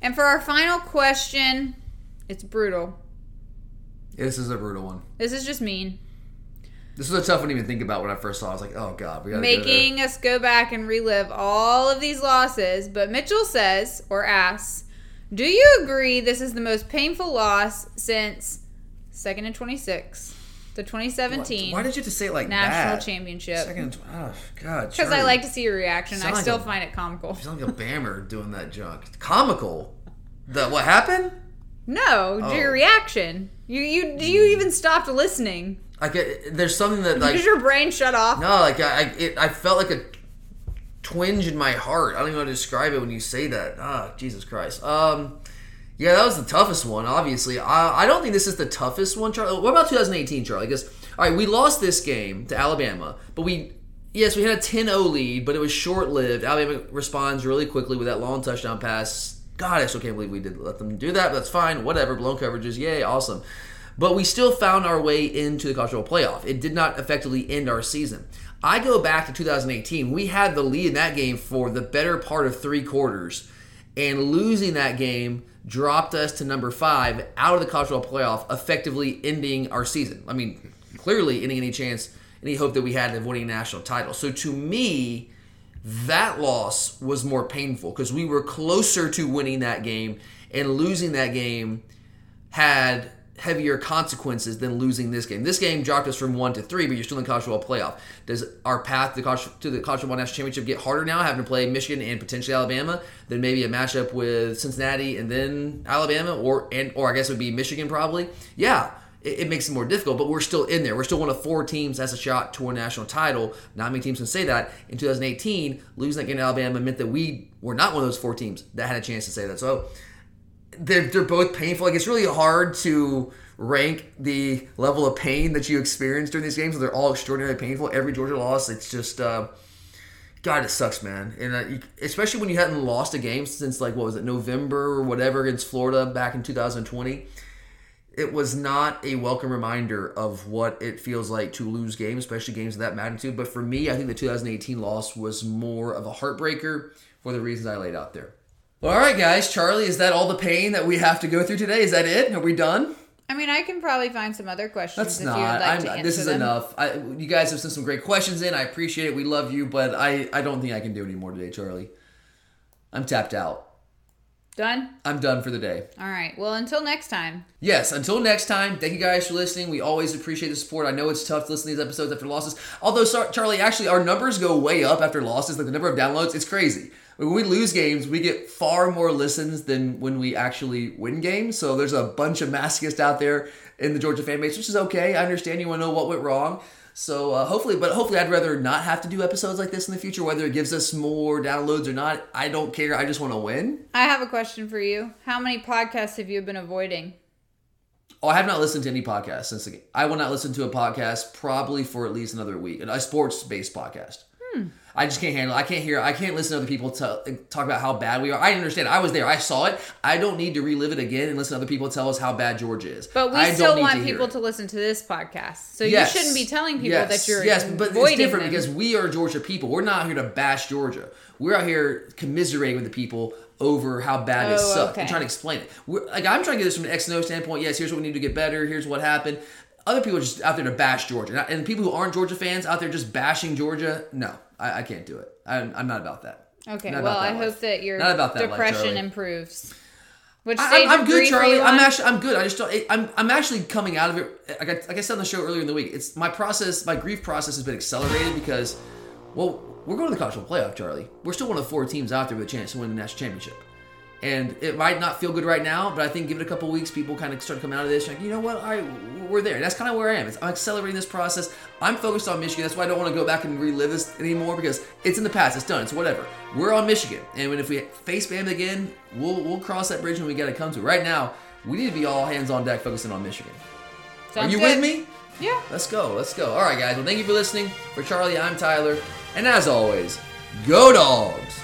Speaker 3: And for our final question, it's brutal.
Speaker 2: This is a brutal one.
Speaker 3: This is just mean.
Speaker 2: This was a tough one to even think about when I first saw. it. I was like, oh god, we gotta go.
Speaker 3: Making us go back and relive all of these losses. But Mitchell says, or asks, Do you agree this is the most painful loss since second and 26, the 2017
Speaker 2: Why did you have to say it like
Speaker 3: national
Speaker 2: that?
Speaker 3: championship?
Speaker 2: Second, and oh god.
Speaker 3: Because I like to see your reaction. I
Speaker 2: Sound like
Speaker 3: still
Speaker 2: a-
Speaker 3: find it comical.
Speaker 2: You sound like a bammer doing that junk. Comical. The what happened?
Speaker 3: No,
Speaker 2: Oh.
Speaker 3: your reaction. You you you even stopped listening
Speaker 2: Like it, there's something that like
Speaker 3: because your brain shut off.
Speaker 2: no, like I I, it, I felt like a twinge in my heart. I don't even know how to describe it when you say that. Ah, Jesus Christ. Um, yeah, that was the toughest one. Obviously, I I don't think this is the toughest one, Charlie. What about 2018, Charlie? Because all right, we lost this game to Alabama, but we. Yes, we had a 10-0 lead, but it was short-lived. Alabama responds really quickly with that long touchdown pass. God, I still can't believe we did let them do that. That's fine. Whatever. Blown coverages. Yay. Awesome. But we still found our way into the college football playoff. It did not effectively end our season. I go back to 2018. We had the lead in that game for the better part of three quarters, and losing that game dropped us to number five out of the college football playoff, effectively ending our season. I mean, clearly ending any chance, any hope that we had of winning a national title. So to me, that loss was more painful because we were closer to winning that game, and losing that game had heavier consequences than losing this game. This game dropped us from one to three, but you're still in the college football playoff. Does our path to the college, football national championship get harder now, having to play Michigan and potentially Alabama, than maybe a matchup with Cincinnati and then Alabama, or and or I guess it would be Michigan probably? Yeah. It, it makes it more difficult, but we're still in there. We're still one of four teams that's a shot to a national title. Not many teams can say that. In 2018, losing that game to Alabama meant that we were not one of those four teams that had a chance to say that. So they're, they're both painful. Like it's really hard to rank the level of pain that you experience during these games. They're all extraordinarily painful. Every Georgia loss, it's just, uh, God, it sucks, man. And uh, you, especially when you hadn't lost a game since like what was it, November or whatever against Florida back in 2020. It was not a welcome reminder of what it feels like to lose games, especially games of that magnitude. But for me, I think the 2018 loss was more of a heartbreaker for the reasons I laid out there. All right, guys. Charlie, is that all the pain that we have to go through today? Is that it? Are we done?
Speaker 3: I mean, I can probably find some other questions
Speaker 2: That's
Speaker 3: if
Speaker 2: not.
Speaker 3: you would like
Speaker 2: I'm,
Speaker 3: to answer
Speaker 2: this is
Speaker 3: them.
Speaker 2: enough. I, you guys have sent some great questions in. I appreciate it. We love you, but I, I don't think I can do any more today, Charlie. I'm tapped out.
Speaker 3: Done?
Speaker 2: I'm done for the day.
Speaker 3: All right. Well, until next time.
Speaker 2: Yes, until next time, thank you guys for listening. We always appreciate the support. I know it's tough to listen to these episodes after losses. Although, Charlie, actually, our numbers go way up after losses. Like the number of downloads, it's crazy. When we lose games, we get far more listens than when we actually win games. So there's a bunch of masochists out there in the Georgia fan base, which is okay. I understand you want to know what went wrong. So uh, hopefully, but hopefully, I'd rather not have to do episodes like this in the future. Whether it gives us more downloads or not, I don't care. I just want to win.
Speaker 3: I have a question for you. How many podcasts have you been avoiding?
Speaker 2: Oh, I have not listened to any podcast since the. I will not listen to a podcast probably for at least another week. A sports based podcast. I just can't handle. it. I can't hear. I can't listen to other people tell, talk about how bad we are. I understand. I was there. I saw it. I don't need to relive it again and listen to other people tell us how bad Georgia is.
Speaker 3: But we
Speaker 2: I
Speaker 3: still want
Speaker 2: to
Speaker 3: people to listen to this podcast. So
Speaker 2: Yes.
Speaker 3: you shouldn't be telling people
Speaker 2: yes.
Speaker 3: that you're
Speaker 2: yes, but it's different
Speaker 3: them.
Speaker 2: because we are Georgia people. We're not here to bash Georgia. We're out here commiserating with the people over how bad it
Speaker 3: Oh,
Speaker 2: sucked
Speaker 3: okay.
Speaker 2: and trying to explain it. We're, like I'm trying to get this from an X and O standpoint. Yes, here's what we need to get better. Here's what happened. Other people just out there to bash Georgia, and people who aren't Georgia fans out there just bashing Georgia. No, I, I can't do it. I'm, I'm not about that.
Speaker 3: Okay, well,
Speaker 2: about
Speaker 3: I
Speaker 2: that
Speaker 3: hope that your
Speaker 2: that life,
Speaker 3: depression
Speaker 2: Charlie.
Speaker 3: improves. Which
Speaker 2: I, I'm, I'm good, Charlie. I'm actually I'm good. I just don't. I'm I'm actually coming out of it. Like I, like I said on the show earlier in the week, it's my process. My grief process has been accelerated because, well, we're going to the college football playoff, Charlie. We're still one of the four teams out there with a chance to win the national championship. And it might not feel good right now, but I think give it a couple weeks, people kind of start coming out of this. Like, you know what? All right, we're there. And that's kind of where I am. It's, I'm accelerating this process. I'm focused on Michigan. That's why I don't want to go back and relive this anymore because it's in the past. It's done. It's whatever. We're on Michigan, and when if we face Bama again, we'll we'll cross that bridge when we got to come to. Right now, we need to be all hands on deck, focusing on Michigan.
Speaker 3: Sounds
Speaker 2: Are you
Speaker 3: good.
Speaker 2: with me?
Speaker 3: Yeah.
Speaker 2: Let's go. Let's go. All right, guys. Well, thank you for listening. For Charlie, I'm Tyler, and as always, go dogs.